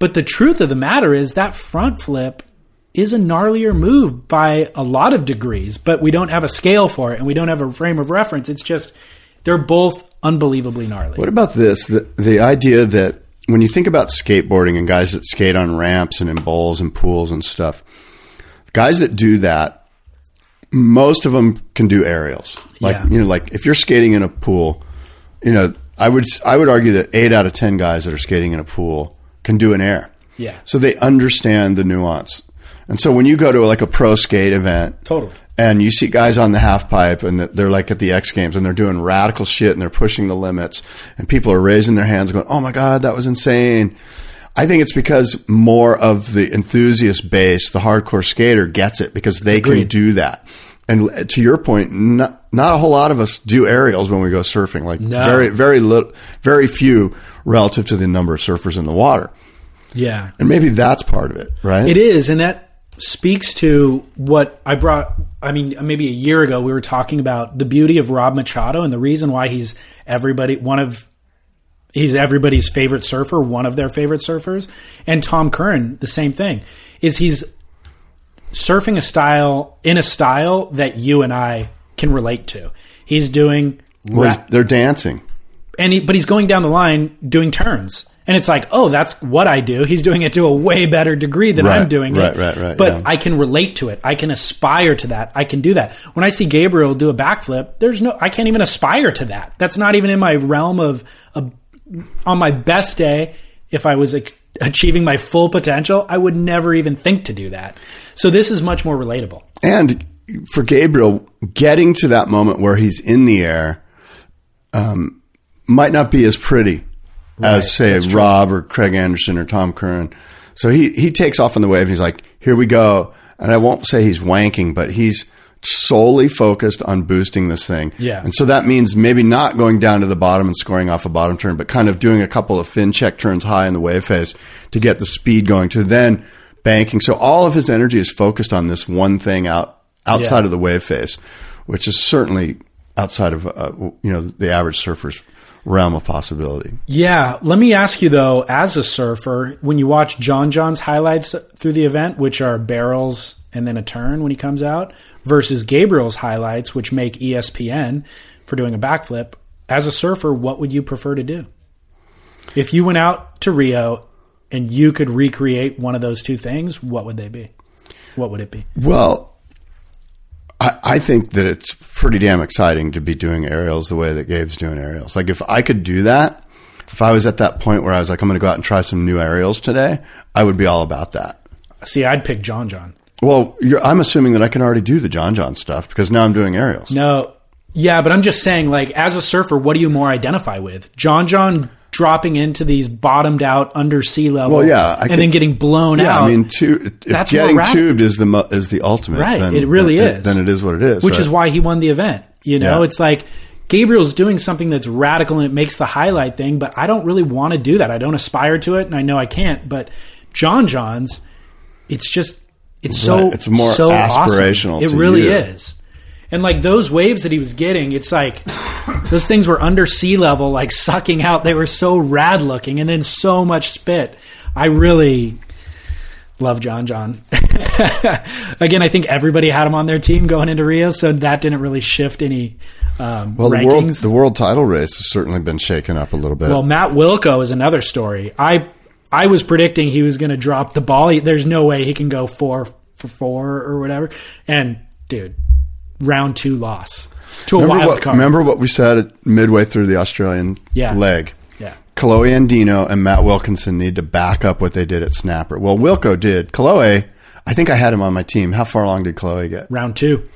But the truth of the matter is that front flip is a gnarlier move by a lot of degrees, but we don't have a scale for it and we don't have a frame of reference. It's just they're both unbelievably gnarly. What about this? The, the idea that when you think about skateboarding and guys that skate on ramps and in bowls and pools and stuff, guys that do that, most of them can do aerials. Like Yeah. you know, like if you're skating in a pool, you know, I would I would argue that eight out of ten guys that are skating in a pool can do an air. Yeah. So they understand the nuance. And so when you go to like a pro skate event, Totally. And you see guys on the half pipe and they're like at the X Games and they're doing radical shit and they're pushing the limits and people are raising their hands going, "Oh my god, that was insane." I think it's because more of the enthusiast base, the hardcore skater gets it because they can do that. And uh, to your point, not, not a whole lot of us do aerials when we go surfing. Like No. very, very little, very few relative to the number of surfers in the water. Yeah. And maybe that's part of it, right? It is, and that speaks to what I brought. I mean, maybe a year ago, we were talking about the beauty of Rob Machado and the reason why he's everybody one of he's everybody's favorite surfer, one of their favorite surfers, and Tom Curren, the same thing. Is he's surfing a style in a style that you and I can relate to. He's doing Well, ra- they're dancing. and he, but he's going down the line doing turns. And it's like, oh, that's what I do. He's doing it to a way better degree than Right, I'm doing right, it. right, right, right. But yeah. I can relate to it. I can aspire to that. I can do that. When I see Gabriel do a backflip, there's no, I can't even aspire to that. That's not even in my realm of, of on my best day. if I was like, achieving my full potential, I would never even think to do that. So this is much more relatable. And for Gabriel, getting to that moment where he's in the air um, might not be as pretty Right, as, say, that's true. Rob or Craig Anderson or Tom Curren. So he, he takes off on the wave and he's like, here we go. And I won't say he's wanking, but he's solely focused on boosting this thing. Yeah. And so that means maybe not going down to the bottom and scoring off a bottom turn, but kind of doing a couple of fin check turns high in the wave phase to get the speed going to then banking. So all of his energy is focused on this one thing out outside Yeah. of the wave phase, which is certainly outside of uh, you know the average surfer's realm of possibility. Yeah, let me ask you though, as a surfer, when you watch John John's highlights through the event, which are barrels and then a turn when he comes out, versus Gabriel's highlights, which make ESPN for doing a backflip, as a surfer, what would you prefer to do? If you went out to Rio and you could recreate one of those two things, what would they be? What would it be? Well, I, I think that it's pretty damn exciting to be doing aerials the way that Gabe's doing aerials. Like if I could do that, if I was at that point where I was like, I'm going to go out and try some new aerials today, I would be all about that. See, I'd pick John John. Well, you're, I'm assuming that I can already do the John John stuff because now I'm doing aerials. No, yeah, but I'm just saying, like, as a surfer, what do you more identify with? John John dropping into these bottomed out under sea level, Well, yeah, I and then getting blown Yeah, out. I mean, tu- if That's getting tubed is the mo- is the ultimate. Right, then- it really then, is. Then it is what it is. which right? is why he won the event. You know, Yeah. it's like Gabriel's doing something that's radical and it makes the highlight thing, but I don't really want to do that. I don't aspire to it, and I know I can't. But John John's, it's just it's so it's more so aspirational Awesome. It really you. is. And like those waves that he was getting, it's like those things were under sea level, like sucking out. They were so rad looking, and then so much spit. I really love John John. Again, I think everybody had him on their team going into Rio, so that didn't really shift any um, well, the world the world title race has certainly been shaken up a little bit. well, Matt Wilko is another story. I I was predicting he was going to drop the ball. There's no way he can go four for four or whatever. And dude, round two loss to a remember wild what, card. remember what we said at midway through the Australian Yeah. leg. Yeah. Kolohe Andino and Matt Wilkinson need to back up what they did at Snapper. Well, Wilko did. Kolohe, I think I had him on my team. How far along did Kolohe get? Round two.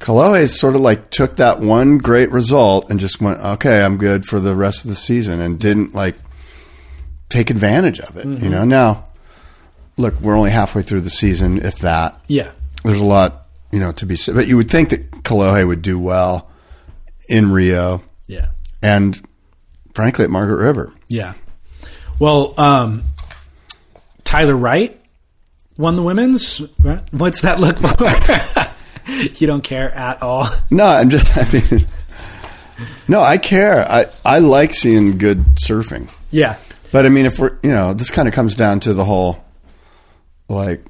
Kolohe sort of like took that one great result and just went, okay, I'm good for the rest of the season and didn't like take advantage of it. Mm-hmm. You know, now look, we're only halfway through the season, if that. Yeah. There's a lot, you know, to be said. But you would think that Kolohe would do well in Rio Yeah. and frankly at Margaret River. Yeah. Well, um, Tyler Wright won the women's. What's that look like? you don't care at all. No, I'm just, I mean, no, I care. I, I like seeing good surfing. Yeah. But I mean, if we're, you know, this kind of comes down to the whole, like,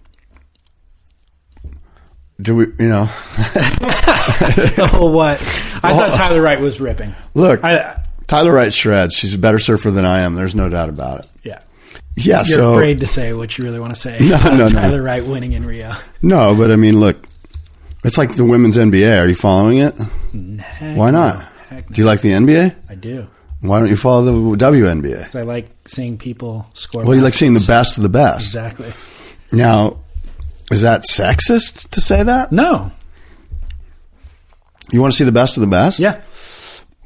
do we, you know, Oh, what? I thought Tyler Wright was ripping. look, I, uh, Tyler Wright shreds. She's a better surfer than I am. There's no doubt about it. yeah. Yeah. You're so afraid to say what you really want to say. No, about no, no. Tyler Wright winning in Rio. no, but I mean, look, it's like the women's NBA. Are you following it? Why not? Heck no. Do you like the NBA? I do. Why don't you follow the WNBA? 'Cause I like seeing people score. Well, you like seeing the best of the best. Exactly. Now, is that sexist to say that? No. You want to see the best of the best? Yeah.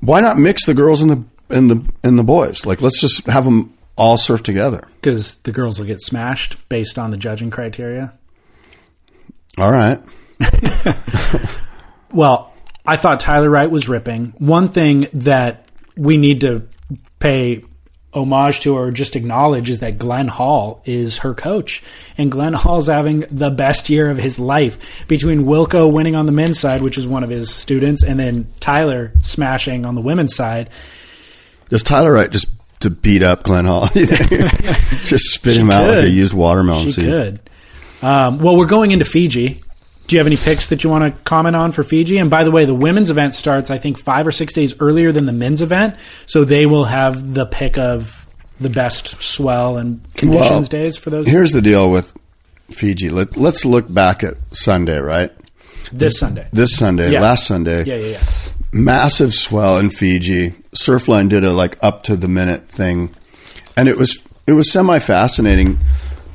Why not mix the girls and the and the and the boys? Like, let's just have them all surf together. Because the girls will get smashed based on the judging criteria. All right. Well, I thought Tyler Wright was ripping. One thing that we need to pay homage to or just acknowledge is that Glenn Hall is her coach. And Glenn Hall's having the best year of his life between Wilko winning on the men's side, which is one of his students, and then Tyler smashing on the women's side. Does Tyler Wright just to beat up Glenn Hall? Just spit him out like a used watermelon She seed. could. Um, well, we're going into Fiji. Do you have any picks that you want to comment on for Fiji? And by the way, the women's event starts, I think, five or six days earlier than the men's event. So they will have the pick of the best swell and conditions Well, days for those Here's the deal with Fiji. Let, let's look back at Sunday, right? this Sunday. This Sunday, Yeah. last Sunday. Yeah, yeah, yeah. massive swell in Fiji. Surfline did a like up to the minute thing, and it was it was semi fascinating,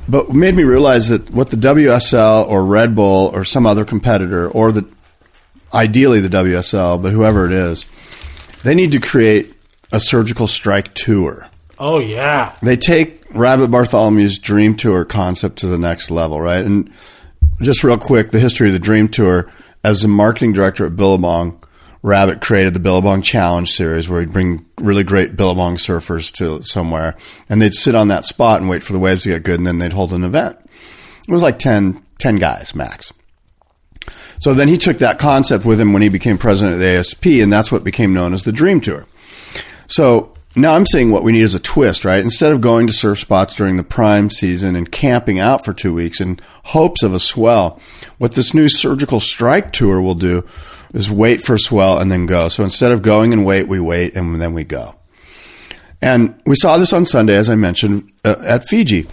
but made me realize that what the WSL or Red Bull or some other competitor or the ideally the WSL, but whoever it is, they need to create a surgical strike tour. Oh yeah. They take Rabbit Bartholomew's Dream Tour concept to the next level, right? And just real quick, the history of the Dream Tour. As the marketing director at Billabong, Rabbit created the Billabong Challenge series where he'd bring really great Billabong surfers to somewhere and they'd sit on that spot and wait for the waves to get good and then they'd hold an event. It was like 10, 10 guys max. So then he took that concept with him when he became president of the ASP and that's what became known as the Dream Tour. So now I'm saying what we need is a twist, right? Instead of going to surf spots during the prime season and camping out for two weeks in hopes of a swell, what this new surgical strike tour will do is wait for swell and then go. So instead of going and wait, we wait and then we go. And we saw this on Sunday, as I mentioned, uh, at Fiji.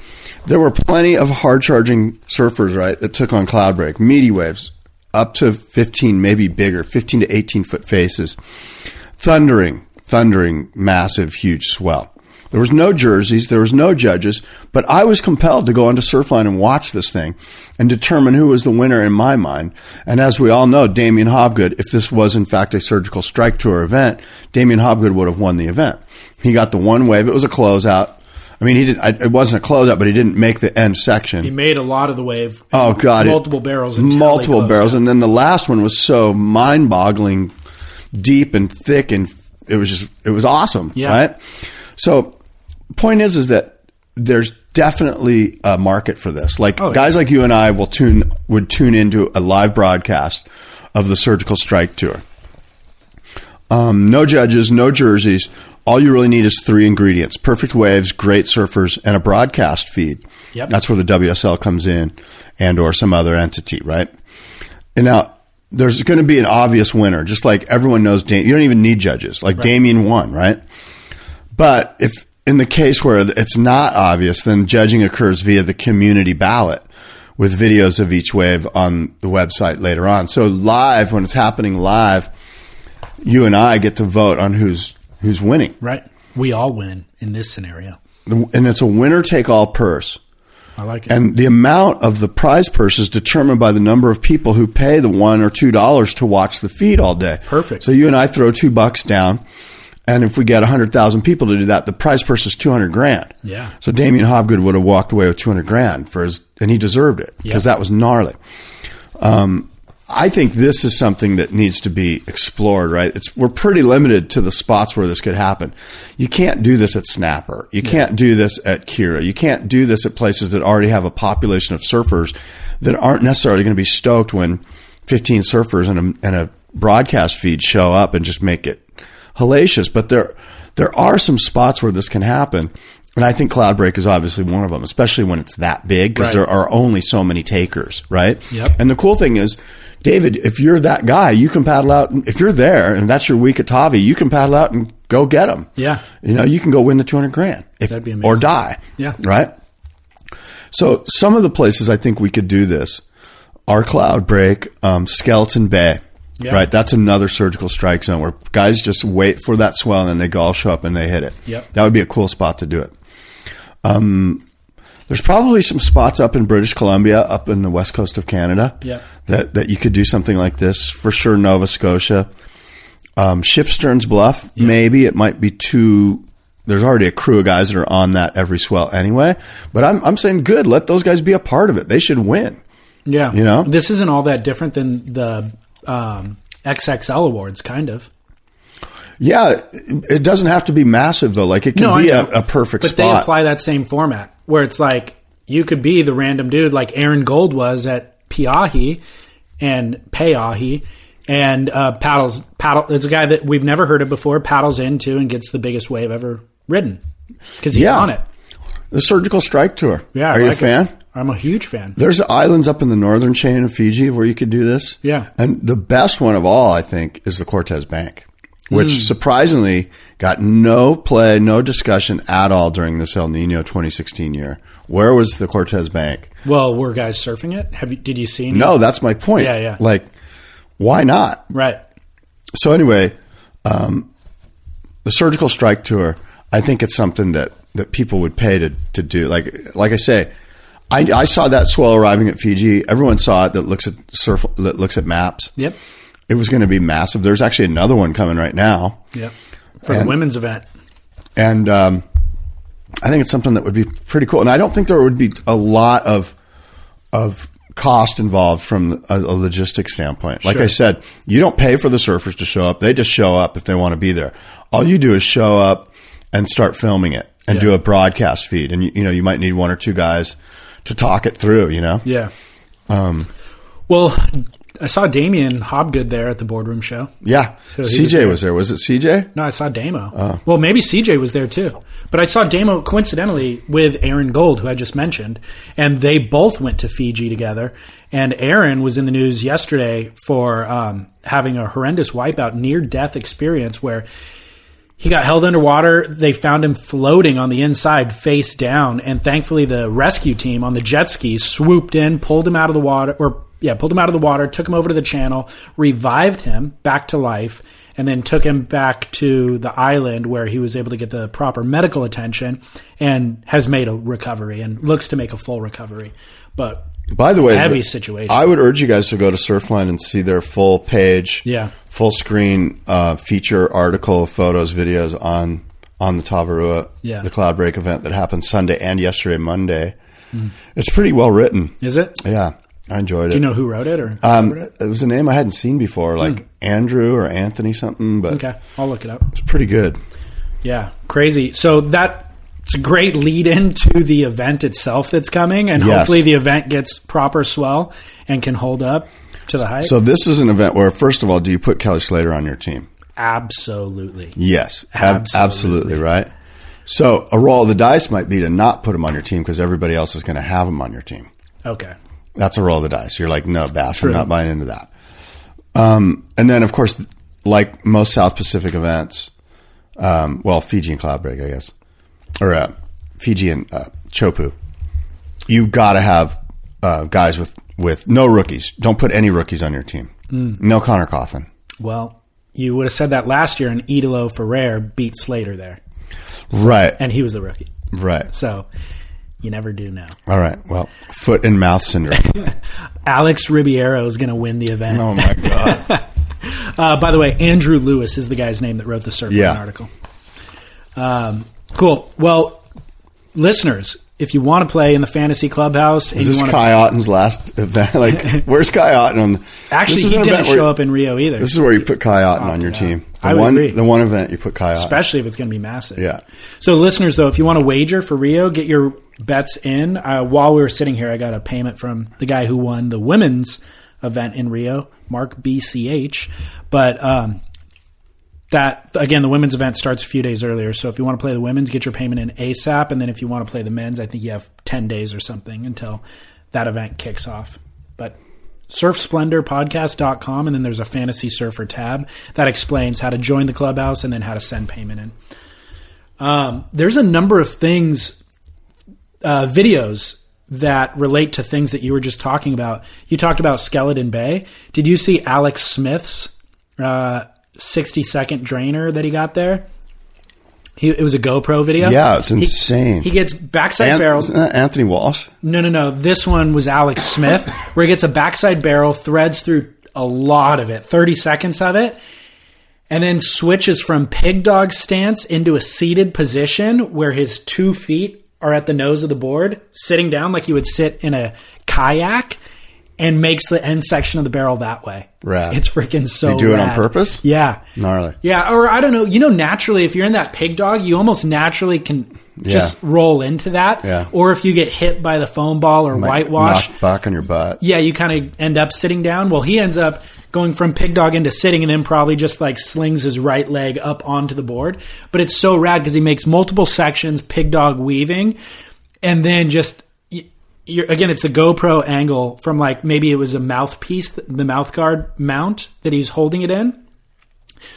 There were plenty of hard charging surfers, right, that took on Cloudbreak, meaty waves, up to 15, maybe bigger, 15 to 18 foot faces, thundering, thundering, massive, huge swell. There was no jerseys, there was no judges, but I was compelled to go onto Surfline and watch this thing and determine who was the winner in my mind. And as we all know, Damien Hobgood, if this was in fact a surgical strike tour event, Damien Hobgood would have won the event. He got the one wave. It was a closeout. I mean, he didn't. It wasn't a closeout, but he didn't make the end section. He made a lot of the wave. Oh God! multiple it, barrels, multiple barrels, out. and then the last one was so mind-boggling, deep and thick, and it was just it was awesome, Yeah. right? So, point is, is that there's definitely a market for this. Like Oh, yeah. guys like you and I will tune would tune into a live broadcast of the surgical strike tour. Um, no judges, no jerseys. All you really need is three ingredients: perfect waves, great surfers, and a broadcast feed. Yep. That's where the WSL comes in, and or some other entity, right? And now there's going to be an obvious winner, just like everyone knows. Dam- you don't even need judges. Like Damien won, right? But if in the case where it's not obvious, then judging occurs via the community ballot with videos of each wave on the website later on. So live, when it's happening live, you and I get to vote on who's who's winning, right. We all win in this scenario. and it's a winner take all purse. I like it. And the amount of the prize purse is determined by the number of people who pay the one or two dollars to watch the feed all day. Perfect. So you and I throw two bucks down, and if we get hundred thousand people to do that, the prize purse is two hundred grand. Yeah. So Damien Hobgood would have walked away with two hundred grand for his, and he deserved it because Yeah. that was gnarly. Um, I think this is something that needs to be explored. Right? It's we're pretty limited to the spots where this could happen. You can't do this at Snapper. You can't do this at Kirra. You can't do this at places that already have a population of surfers that aren't necessarily going to be stoked when 15 surfers and a, and a broadcast feed show up and just make it hellacious. But there there are some spots where this can happen. And I think Cloudbreak is obviously one of them, especially when it's that big because Right. there are only so many takers, right? Yep. And the cool thing is, David, if you're that guy, you can paddle out. If you're there and that's your week at Tavi, you can paddle out and go get them. Yeah. You know, you can go win the 200 grand if, That'd be or die. Yeah. Right. So some of the places I think we could do this are Cloudbreak, um, Skeleton Bay. Yeah. Right. That's another surgical strike zone where guys just wait for that swell and then they all show up and they hit it. Yep. That would be a cool spot to do it. Um, there's probably some spots up in British Columbia, up in the west coast of Canada, Yep. that that you could do something like this. For sure, Nova Scotia, um, Shipsterns Bluff. Maybe it might be too. There's already a crew of guys that are on that every swell anyway. But I'm I'm saying good. Let those guys be a part of it. They should win. yeah. you know? this isn't all that different than the um, XXL awards, kind of. Yeah, it doesn't have to be massive though. Like it can No, be a, a perfect but they apply that same format where it's like you could be the random dude like Aaron Gold was at Pe'ahi and Pe'ahi and uh, paddles paddle. It's a guy that we've never heard of before. Paddles into and gets the biggest wave ever ridden because he's Yeah. on it. the Surgical Strike Tour. Yeah, I are you a fan? it. I'm a huge fan. There's islands up in the northern chain of Fiji where you could do this. Yeah. And the best one of all, I think, is the Cortez Bank, which Hmm. surprisingly got no play, no discussion at all during this El Nino 2016 year. Where was the Cortez Bank? Well, were guys surfing it? Have you? Did you see? Any? No, that's my point. Yeah, yeah. Like, why not? Right. So anyway, um, the Surgical Strike Tour, I think it's something that that people would pay to to do. Like like I say, I, I saw that swell arriving at Fiji. Everyone saw it that looks at surf that looks at maps. Yep. It was going to be massive. There's actually another one coming right now, Yep. For the women's event. and um, I think it's something that would be pretty cool. And I don't think there would be a lot of of cost involved from a, a logistics standpoint. Like Sure. I said, you don't pay for the surfers to show up; they just show up if they want to be there. All you do is show up and start filming it and Yeah. do a broadcast feed. And you, you know, you might need one or two guys to talk it through. You know, Yeah. Um, well, I saw Damien Hobgood there at the boardroom show. yeah. So he was CJ there. was there. Was it CJ? No, I saw Damo. Oh. Well, maybe CJ was there too. But I saw Damo coincidentally with Aaron Gold, who I just mentioned, and they both went to Fiji together. And Aaron was in the news yesterday for um, having a horrendous wipeout, near death experience where he got held underwater. They found him floating on the inside, face down, and thankfully the rescue team on the jet ski swooped in, pulled him out of the water, or yeah, pulled him out of the water, took him over to the channel, revived him back to life, and then took him back to the island where he was able to get the proper medical attention and has made a recovery and looks to make a full recovery. But By the way, Heavy the- situation. I would urge you guys to go to Surfline and see their full page, Yeah. full screen uh, feature article, photos, videos on on the Tavarua, Yeah. the Cloudbreak event that happened Sunday and yesterday, Monday. It's pretty well written. is it? Yeah, I enjoyed it. Do you know who wrote it or? um, it was a name I hadn't seen before, like Andrew or Anthony something, but okay, I'll look it up. it's pretty good. Yeah, crazy. So that it's a great lead in to the event itself that's coming, and Yes. hopefully the event gets proper swell and can hold up to the hype. So this is an event where, first of all, do you put Kelly Slater on your team? Absolutely. Yes, ab- Absolutely. absolutely, right. So a roll of the dice might be to not put him on your team because everybody else is going to have him on your team. Okay. That's a roll of the dice. You're like, no, Bass, True. I'm not buying into that. Um, and then, of course, like most South Pacific events, um, well, Fiji and Cloudbreak, I guess, or uh, Fiji and uh, Chopu, you've got to have uh, guys with, with no rookies. Don't put any rookies on your team. No Conner Coffin. Well, you would have said that last year, and Italo Ferreira beat Slater there, Right, and he was the rookie. right. So you never do know. All right. Well, foot and mouth syndrome. Alex Ribeiro is going to win the event. oh my god. Uh, by the way, Andrew Lewis is the guy's name that wrote the Surfline Yeah. article. Um, cool. Well, listeners, if you want to play in the fantasy clubhouse, and Is this Kai Otton's last event? Like, where's Kai Otton on? The, actually, he didn't show up in Rio either, This is where you put Kai Otton on your yeah. team. The I would one, agree. the one event you put Kai Otton. especially if it's going to be massive. Yeah. So, listeners, though, if you want to wager for Rio, get your bets in. Uh, while we were sitting here, I got a payment from the guy who won the women's event in Rio, Mark BCH. But um, that again, the women's event starts a few days earlier. So if you want to play the women's, get your payment in ASAP, and then if you want to play the men's, I think you have ten days or something until that event kicks off. But surfsplendorpodcast.com and then there's a fantasy surfer tab that explains how to join the clubhouse and then how to send payment in. Um, there's a number of things, uh, videos that relate to things that you were just talking about. You talked about Skeleton Bay. Did you see Alex Smith's uh, 60 second drainer that he got there? He, it was a GoPro video. Yeah, it's He- insane. He, gets backside An- barrels. isn't that Anthony Walsh. No, no, no. This one was Alex Smith, where he gets a backside barrel, threads through a lot of it, 30 seconds of it, and then switches from pig dog stance into a seated position where his two feet are at the nose of the board, sitting down like you would sit in a kayak, and makes the end section of the barrel that way. Rad. It's freaking so They do it on purpose? Yeah. Gnarly. Yeah, or I don't know. You know, naturally, if you're in that pig dog, you almost naturally can just roll into that. Yeah. Or if you get hit by the foam ball or whitewash, knock back on your butt. yeah, you kind of end up sitting down. Well, he ends up going from pig dog into sitting and then probably just like slings his right leg up onto the board. But it's so rad because he makes multiple sections, pig dog weaving, and then just. You're, again, it's the GoPro angle from like maybe it was a mouthpiece, the mouth guard mount that he's holding it in.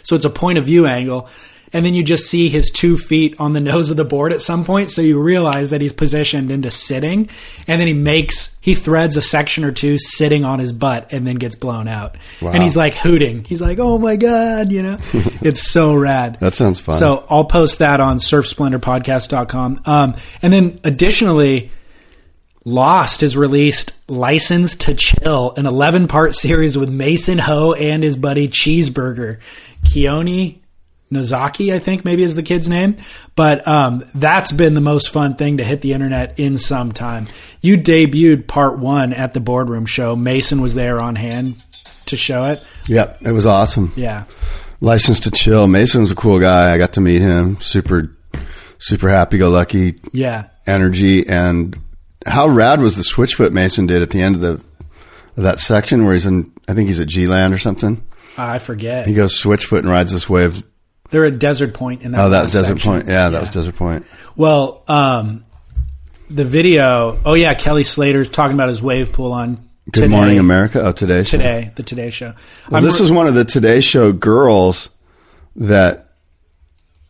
So it's a point of view angle. and then you just see his two feet on the nose of the board at some point. So you realize that he's positioned into sitting, and then he makes he threads a section or two sitting on his butt, and then gets blown out. Wow. And he's like hooting. He's like, "Oh my god!" You know, it's so rad. That sounds fun. So I'll post that on surfsplendorpodcast.com. Um, and then additionally, Lost has released License to Chill, an 11 part series with Mason Ho and his buddy Cheeseburger. Keone Nozaki, I think maybe is the kid's name. But um, that's been the most fun thing to hit the internet in some time. You debuted part one at the boardroom show. Mason was there on hand to show it. Yep, it was awesome. Yeah. License to Chill. Mason was a cool guy. I got to meet him. Super, super happy go lucky Yeah. energy. And how rad was the switchfoot Mason did at the end of the of that section where he's in? I think he's at G Land or something. I forget. He goes switchfoot and rides this wave. They're at Desert Point in that. Oh, that was Desert section. Point. Yeah, that was Desert Point. Well, um, the video. Oh yeah, Kelly Slater's talking about his wave pool on Good Today- Morning America. Oh, today. Show. Today, the Today Show. Well, this re- is one of the Today Show girls that.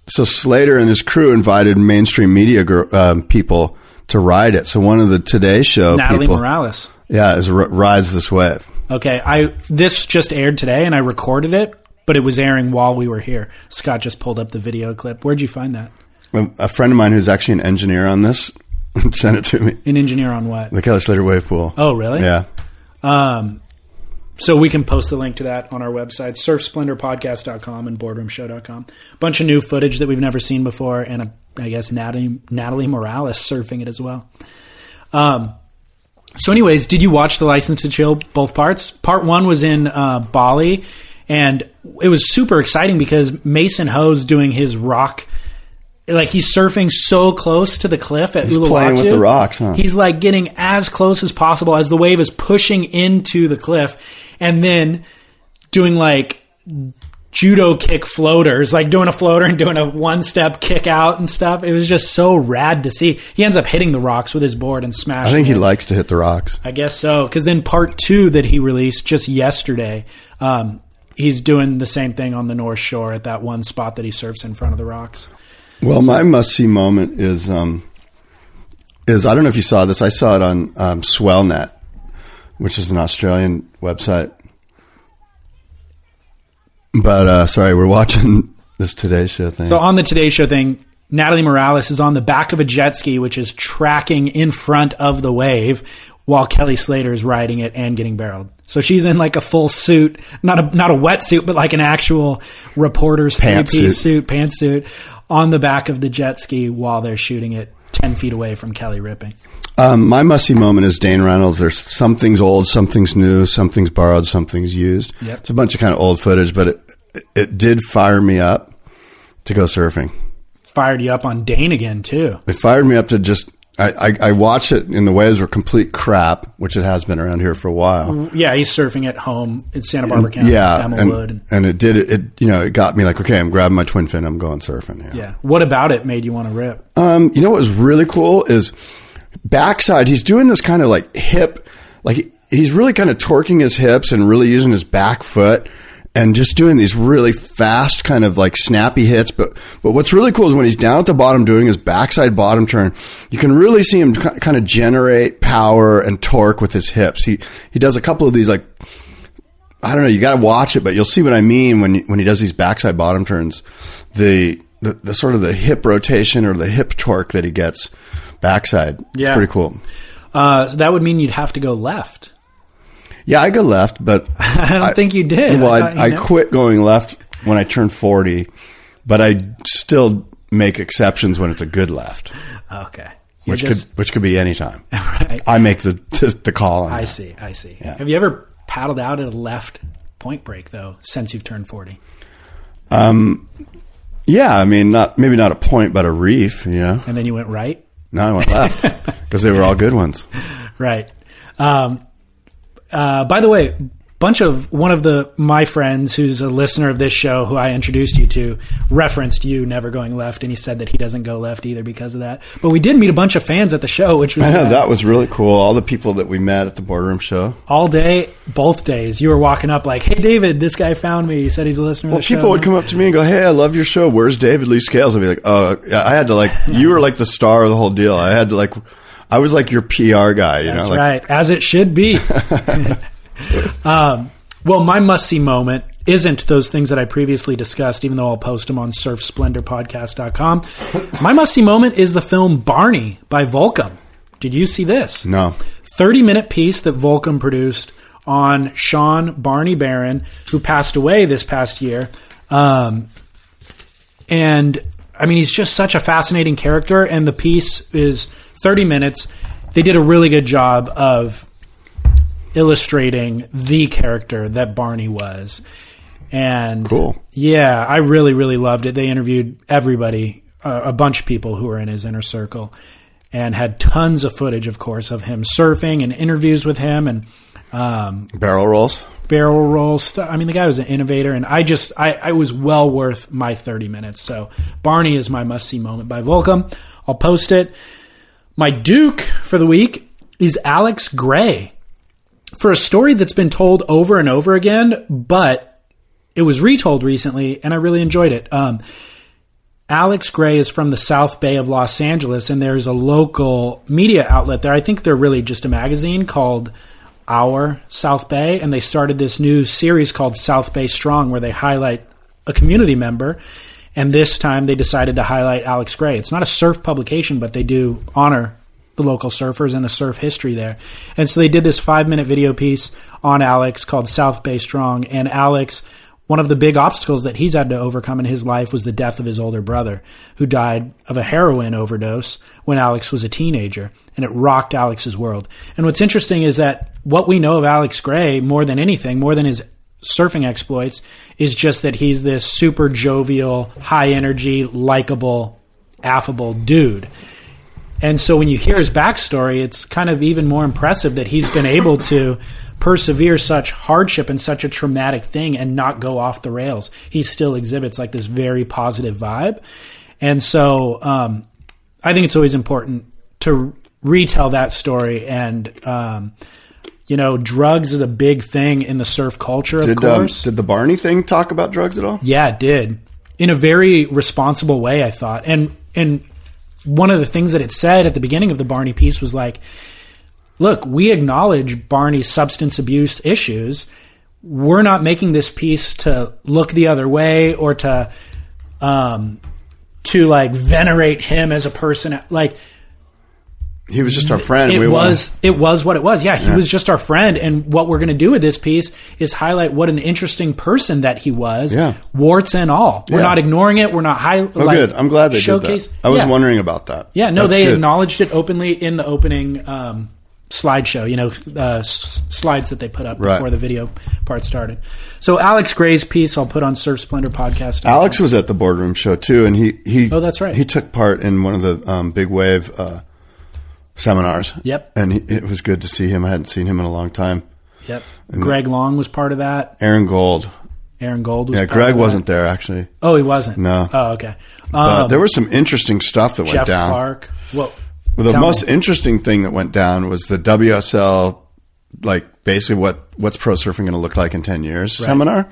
So Slater and his crew invited mainstream media gr- um, people to ride it. So one of the Today Show Natalie people, Morales. yeah, is r- rides this wave. Okay, I this just aired today, and I recorded it, but it was airing while we were here. Scott just pulled up the video clip. Where'd you find that? A, a friend of mine who's actually an engineer on this sent it to me. An engineer on what? The Kelly Slater wave pool. Oh, really? Yeah. Um, so we can post the link to that on our website, surfsplendorpodcast.com and boardroomshow.com. Bunch of new footage that we've never seen before, and a, I guess Natalie, Natalie Morales surfing it as well. Um, so, anyways, did you watch the License to Chill both parts? Part one was in uh, Bali, and it was super exciting because Mason Ho's doing his rock. Like he's surfing so close to the cliff at He's Uluwatu. playing with the rocks, huh? He's like getting as close as possible as the wave is pushing into the cliff, and then doing like judo kick floaters, like doing a floater and doing a one step kick out and stuff. It was just so rad to see. He ends up hitting the rocks with his board and smashing. I think he it. likes to hit the rocks. I guess so. Because then part two that he released just yesterday, um, he's doing the same thing on the North Shore at that one spot that he surfs in front of the rocks. Well, my must see moment is um, is I don't know if you saw this. I saw it on um, Swellnet, which is an Australian website. But uh, sorry, we're watching this Today Show thing. So on the Today Show thing, Natalie Morales is on the back of a jet ski, which is tracking in front of the wave, while Kelly Slater is riding it and getting barreled. So she's in like a full suit, not a not a wetsuit, but like an actual reporter's three Pantsuit. piece suit, pantsuit, on the back of the jet ski while they're shooting it ten feet away from Kelly ripping. Um, my must see moment is Dane Reynolds. There's something's old, something's new, something's borrowed, something's used. Yep. It's a bunch of kind of old footage, but it it did fire me up to go surfing. Fired you up on Dane again too. It fired me up to just. I, I, I watched it, and the waves were complete crap, which it has been around here for a while. Yeah, he's surfing at home in Santa Barbara County, yeah, and, and it did it, it. You know, it got me like, okay, I'm grabbing my twin fin, I'm going surfing. Yeah. yeah. What about it made you want to rip? Um, you know what was really cool is backside. He's doing this kind of like hip, like he's really kind of torquing his hips and really using his back foot and just doing these really fast kind of like snappy hits. But but what's really cool is when he's down at the bottom doing his backside bottom turn, you can really see him kind of generate power and torque with his hips. He he does a couple of these like. I don't know. You got to watch it, but you'll see what I mean when when he does these backside bottom turns. The, the the sort of the hip rotation or the hip torque that he gets backside. It's pretty cool. Uh, so that would mean you'd have to go left. Yeah, I go left, but I don't think you did. well, I, you I, quit going left when I turned forty, but I still make exceptions when it's a good left, Okay. You're which just- could which could be any time. right. I make the the call on I that. see. I see. Yeah. Have you ever paddled out at a left point break though since you've turned forty? Um, Yeah, I mean, not maybe not a point, but a reef. You know, And then you went right. No, I went left because they were all good ones. Right. Um, uh, by the way, bunch of one of the my friends who's a listener of this show who I introduced you to referenced you never going left and he said that he doesn't go left either because of that. But we did meet a bunch of fans at the show which was I know that was really cool. All the people that we met at the boardroom show. all day both days. You were walking up like, "Hey David, this guy found me. He said he's a listener Well, of the show." people would come up to me and go, "Hey, I love your show. Where's David Lee Scales?" I'd be like, "Oh. I had to like, you were like the star of the whole deal. I had to like, I was like your PR guy. You That's know, like, right, as it should be. um, well, my must see moment isn't those things that I previously discussed, even though I'll post them on surfsplendorpodcast.com. My must see moment is the film Barney by Volcom. Did you see this? No, 30 minute piece that Volcom produced on Sean Barney Barron, who passed away this past year. Um, and I mean, he's just such a fascinating character, and the piece is 30 minutes. They did a really good job of illustrating the character that Barney was. And Cool. yeah, I really, really loved it. They interviewed everybody, uh, a bunch of people who were in his inner circle, and had tons of footage, of course, of him surfing and interviews with him and um, barrel rolls. barrel roll stuff. I mean, the guy was an innovator, and I just, I, I was well worth my 30 minutes. So Barney is my must see moment by Volcom. I'll post it. My Duke for the week is Alex Gray for a story that's been told over and over again, but it was retold recently, and I really enjoyed it. Um, Alex Gray is from the South Bay of Los Angeles, and there's a local media outlet there. I think they're really just a magazine called Our South Bay, and they started this new series called South Bay Strong, where they highlight a community member. And this time they decided to highlight Alex Gray. It's not a surf publication, but they do honor the local surfers and the surf history there. And so they did this five minute video piece on Alex called South Bay Strong. And Alex, one of the big obstacles that he's had to overcome in his life was the death of his older brother, who died of a heroin overdose when Alex was a teenager. And it rocked Alex's world. And what's interesting is that what we know of Alex Gray, more than anything, more than his surfing exploits, is just that he's this super jovial, high energy, likable, affable dude. And so when you hear his backstory, it's kind of even more impressive that he's been able to persevere such hardship and such a traumatic thing and not go off the rails. He still exhibits like this very positive vibe. And so um, I think it's always important to retell that story. And, um, you know, drugs is a big thing in the surf culture, of Did um, course. did the Barney thing talk about drugs at all? Yeah, it did. In a very responsible way, I thought. And and one of the things that it said at the beginning of the Barney piece was like, look, we acknowledge Barney's substance abuse issues. We're not making this piece to look the other way or to um to like venerate him as a person like He was just our friend. it we was it was what it was. Yeah, he Yeah. was just our friend, and what we're going to do with this piece is highlight what an interesting person that he was, Yeah. warts and all. We're Yeah. not ignoring it. We're not high. Oh, good. I'm glad they showcase. did that. I was yeah. wondering about that. Yeah, no, That's they good. acknowledged it openly in the opening um, slideshow. You know, uh, s- slides that they put up Right. before the video part started. So Alex Gray's piece, I'll put on Surf Splendor podcast. Alex was at the boardroom show too, and he he Oh, that's right. He took part in one of the um, big wave uh, seminars. Yep. and he, it was good to see him. I hadn't seen him in a long time. Yep. Greg Long was part of that. Aaron Gold. Aaron Gold was. Yeah, Greg wasn't there actually, Oh, he wasn't. No. Oh, okay. but Um, there was some interesting stuff that Jeff went down. Clark. Well, Well, the most me. interesting thing that went down was the WSL, like basically what what's pro surfing going to look like in ten years seminar,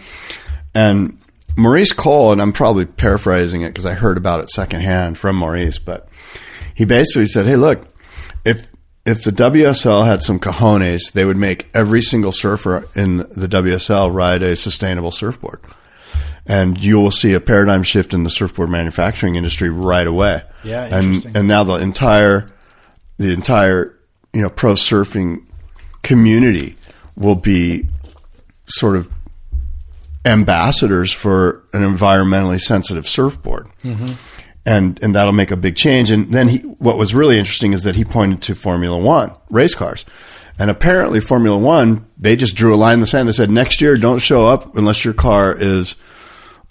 and Maurice Cole, and I'm probably paraphrasing it because I heard about it secondhand from Maurice, but he basically said, "Hey, look, if if the WSL had some cojones, they would make every single surfer in the WSL ride a sustainable surfboard." And you will see a paradigm shift in the surfboard manufacturing industry right away. Yeah, and interesting. and now the entire the entire you know pro surfing community will be sort of ambassadors for an environmentally sensitive surfboard. Mm-hmm. And and that'll make a big change. And then he what was really interesting is that he pointed to Formula 1 race cars. And apparently Formula 1 they just drew a line in the sand. They said next year don't show up unless your car is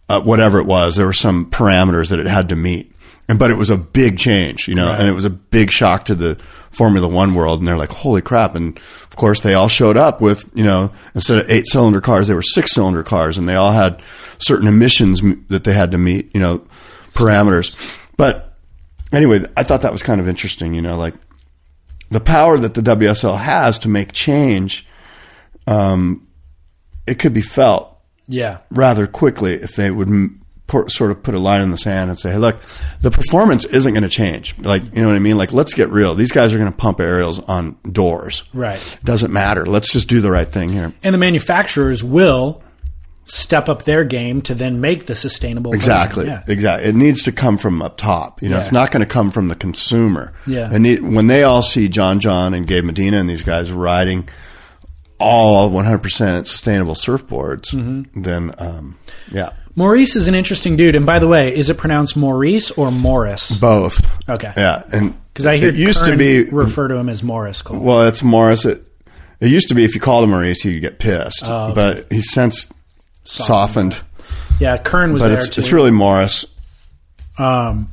uh, whatever it was. There were some parameters that it had to meet. And but it was a big change, you know, Right. and it was a big shock to the Formula One world. And they're like, "Holy crap!" And of course, they all showed up with, you know, instead of eight cylinder cars, they were six cylinder cars, and they all had certain emissions that they had to meet, you know, parameters. But anyway, I thought that was kind of interesting, you know, like the power that the WSL has to make change. Um, it could be felt Yeah. rather quickly if they would sort of put a line in the sand and say, "Hey, look, the performance isn't going to change." Like, you know what I mean? Like, let's get real. These guys are going to pump aerials on doors. Right. Doesn't matter. Let's just do the right thing here. And the manufacturers will step up their game to then make the sustainable. Exactly. Yeah. Exactly. It needs to come from up top. You know, Yeah. it's not going to come from the consumer. Yeah. And it, when they all see John John and Gabe Medina and these guys riding all 100% sustainable surfboards, Mm-hmm. then, um, yeah, Maurice is an interesting dude. And by the way, is it pronounced Maurice or Morris? both. Okay. Yeah. And Because I hear it used to be, refer to him as Morris Cole. well, it's Morris. It, it used to be if you called him Maurice, he'd get pissed. Oh, okay. But he's since softened. yeah, Kern was But there it's, too. it's really Morris. Um,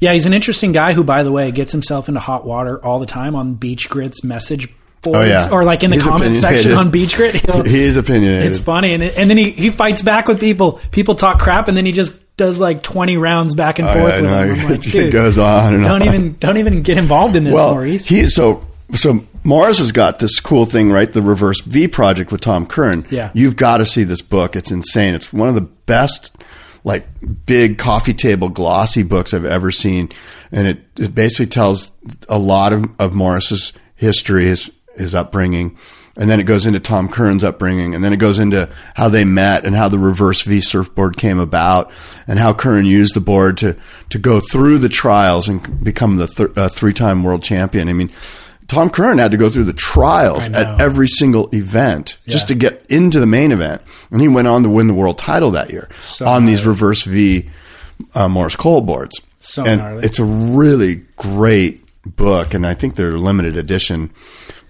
yeah, he's an interesting guy who, by the way, gets himself into hot water all the time on Beach Grit's message boards Oh, yeah. or like in the He's comment section on Beach Grit. He'll- He is opinionated. it's funny, and and then he he fights back with people. People talk crap, and then he just does like twenty rounds back and Oh, forth yeah, with no, them. I'm like, it goes on and don't on. even don't even get involved in this, well, Maurice. he so so Morris has got this cool thing, right? The Reverse V project with Tom Curren. Yeah. you've got to see this book. It's insane. It's one of the best, like big coffee table glossy books I've ever seen, and it, it basically tells a lot of, of Morris's history, his his upbringing. And then it goes into Tom Curren's upbringing, and then it goes into how they met and how the reverse V surfboard came about, and how Curren used the board to to go through the trials and become the th- uh, three time world champion. I mean, Tom Curren had to go through the trials at every single event just to get into the main event, and he went on to win the world title that year So on these reverse V uh, Morris Cole boards. So and gnarly. it's a really great book, and I think they're limited edition.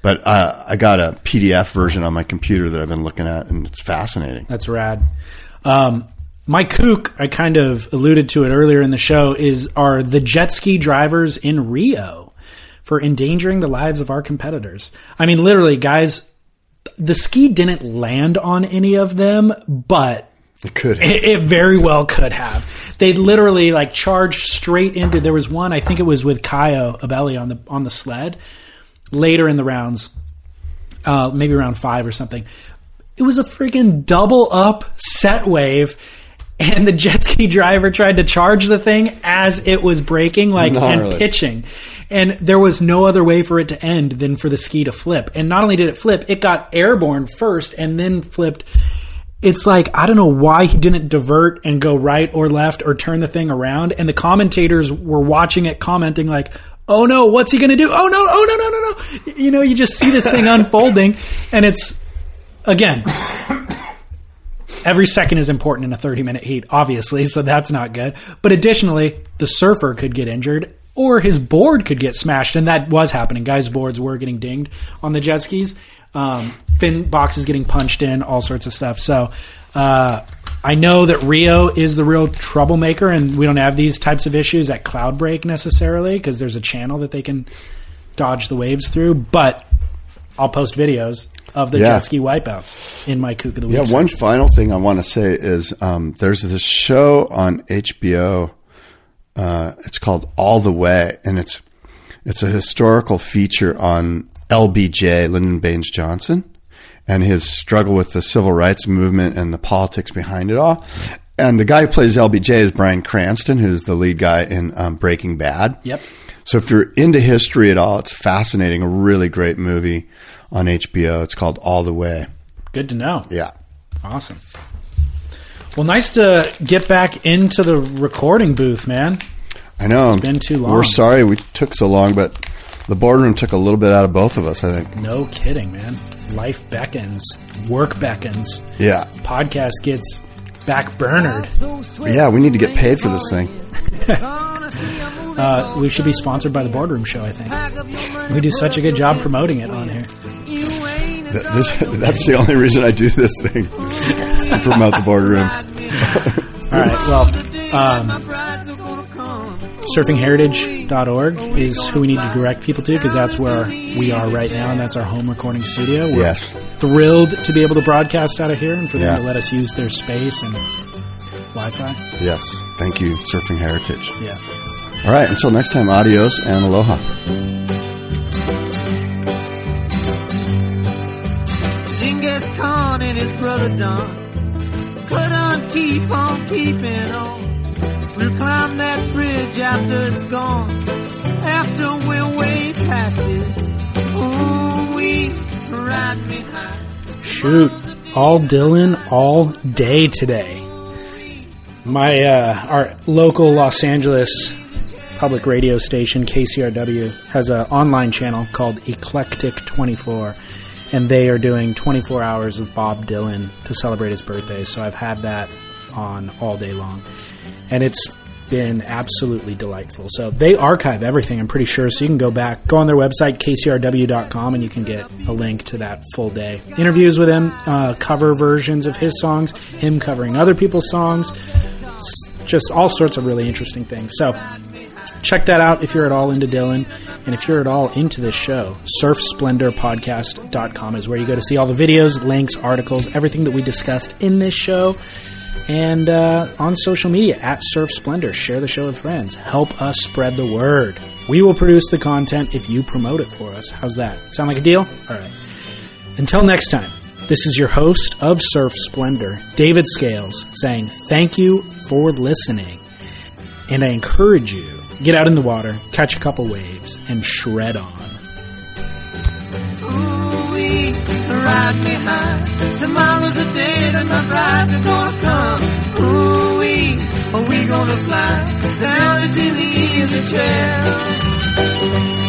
But uh, I got a PDF version on my computer that I've been looking at, and it's fascinating. That's rad. Um, my kook, I kind of alluded to it earlier in the show, is are the jet ski drivers in Rio for endangering the lives of our competitors. I mean, literally, guys, the ski didn't land on any of them, but It could. it, it very well could have. They literally like charged straight into. There was one, I think it was with Caio Ibelli on the on the sled later in the rounds, uh, maybe around five or something. It was a freaking double up set wave. And the jet ski driver tried to charge the thing as it was breaking, like and pitching. And there was no other way for it to end than for the ski to flip. And not only did it flip, it got airborne first and then flipped it's like I don't know why he didn't divert and go right or left or turn the thing around. And the commentators were watching it, commenting like, "Oh no, what's he going to do? Oh no, oh no, no, no, no!" You know, you just see this thing unfolding, and it's again. Every second is important in a 30 minute heat, obviously, so that's not good. But additionally, the surfer could get injured or his board could get smashed, and that was happening. Guys' boards were getting dinged on the jet skis. Um, fin boxes getting punched in, all sorts of stuff. So uh, I know that Rio is the real troublemaker, and we don't have these types of issues at Cloudbreak necessarily because there's a channel that they can dodge the waves through. But I'll post videos of the Yeah. jet ski wipeouts in my kook of the week. Yeah, section. one final thing I want to say is um, there's this show on HBO. Uh, it's called All the Way, and it's it's a historical feature on LBJ, Lyndon Baines Johnson, and his struggle with the civil rights movement and the politics behind it all. And the guy who plays LBJ is Bryan Cranston, who's the lead guy in um, Breaking Bad. Yep. So if you're into history at all, it's fascinating. A really great movie on HBO. It's called All the Way. Good to know. Yeah. Awesome. Well, nice to get back into the recording booth, man. I know. It's been too long. We're sorry we took so long, but the boardroom took a little bit out of both of us, I think. No kidding, man. Life beckons, work beckons, Yeah. podcast gets back burnered. Yeah, we need to get paid for this thing. Uh, we should be sponsored by the Boardroom Show, I think. We do such a good job promoting it on. Th- This, that's the only reason I do this thing, to promote the boardroom. All right, well, um, surfingheritage.org is who we need to direct people to because that's where we are right now and that's our home recording studio. We're Yes. thrilled to be able to broadcast out of here and for them Yeah. to let us use their space and Wi-Fi. Yes. Thank you, Surfing Heritage. Yeah. All right. Until next time, adios and aloha. Brother couldn't keep on keeping on. We'll climb that bridge after it's gone, after we're way past it. Ooh, we ride. Shoot, all Dylan all day today. My uh, our local Los Angeles public radio station KCRW has an online channel called Eclectic 24 and they are doing 24 hours of Bob Dylan to celebrate his birthday. So I've had that on all day long. And it's been absolutely delightful. So they archive everything, I'm pretty sure. So you can go back, go on their website, kcrw.com, and you can get a link to that full day. Interviews with him, uh, cover versions of his songs, him covering other people's songs, just all sorts of really interesting things. So check that out if you're at all into Dylan. And if you're at all into this show, surfsplendorpodcast.com is where you go to see all the videos, links, articles, everything that we discussed in this show. And uh, on social media at Surf Splendor. Share the show with friends. Help us spread the word. We will produce the content if you promote it for us. How's that? Sound like a deal? All right. Until next time, this is your host of Surf Splendor, David Scales, saying thank you for listening. And I encourage you, get out in the water, catch a couple waves, and shred on. Ride me high. Tomorrow's the day that my bride's gonna come. Ooh, we are we gonna fly down into the easy chair.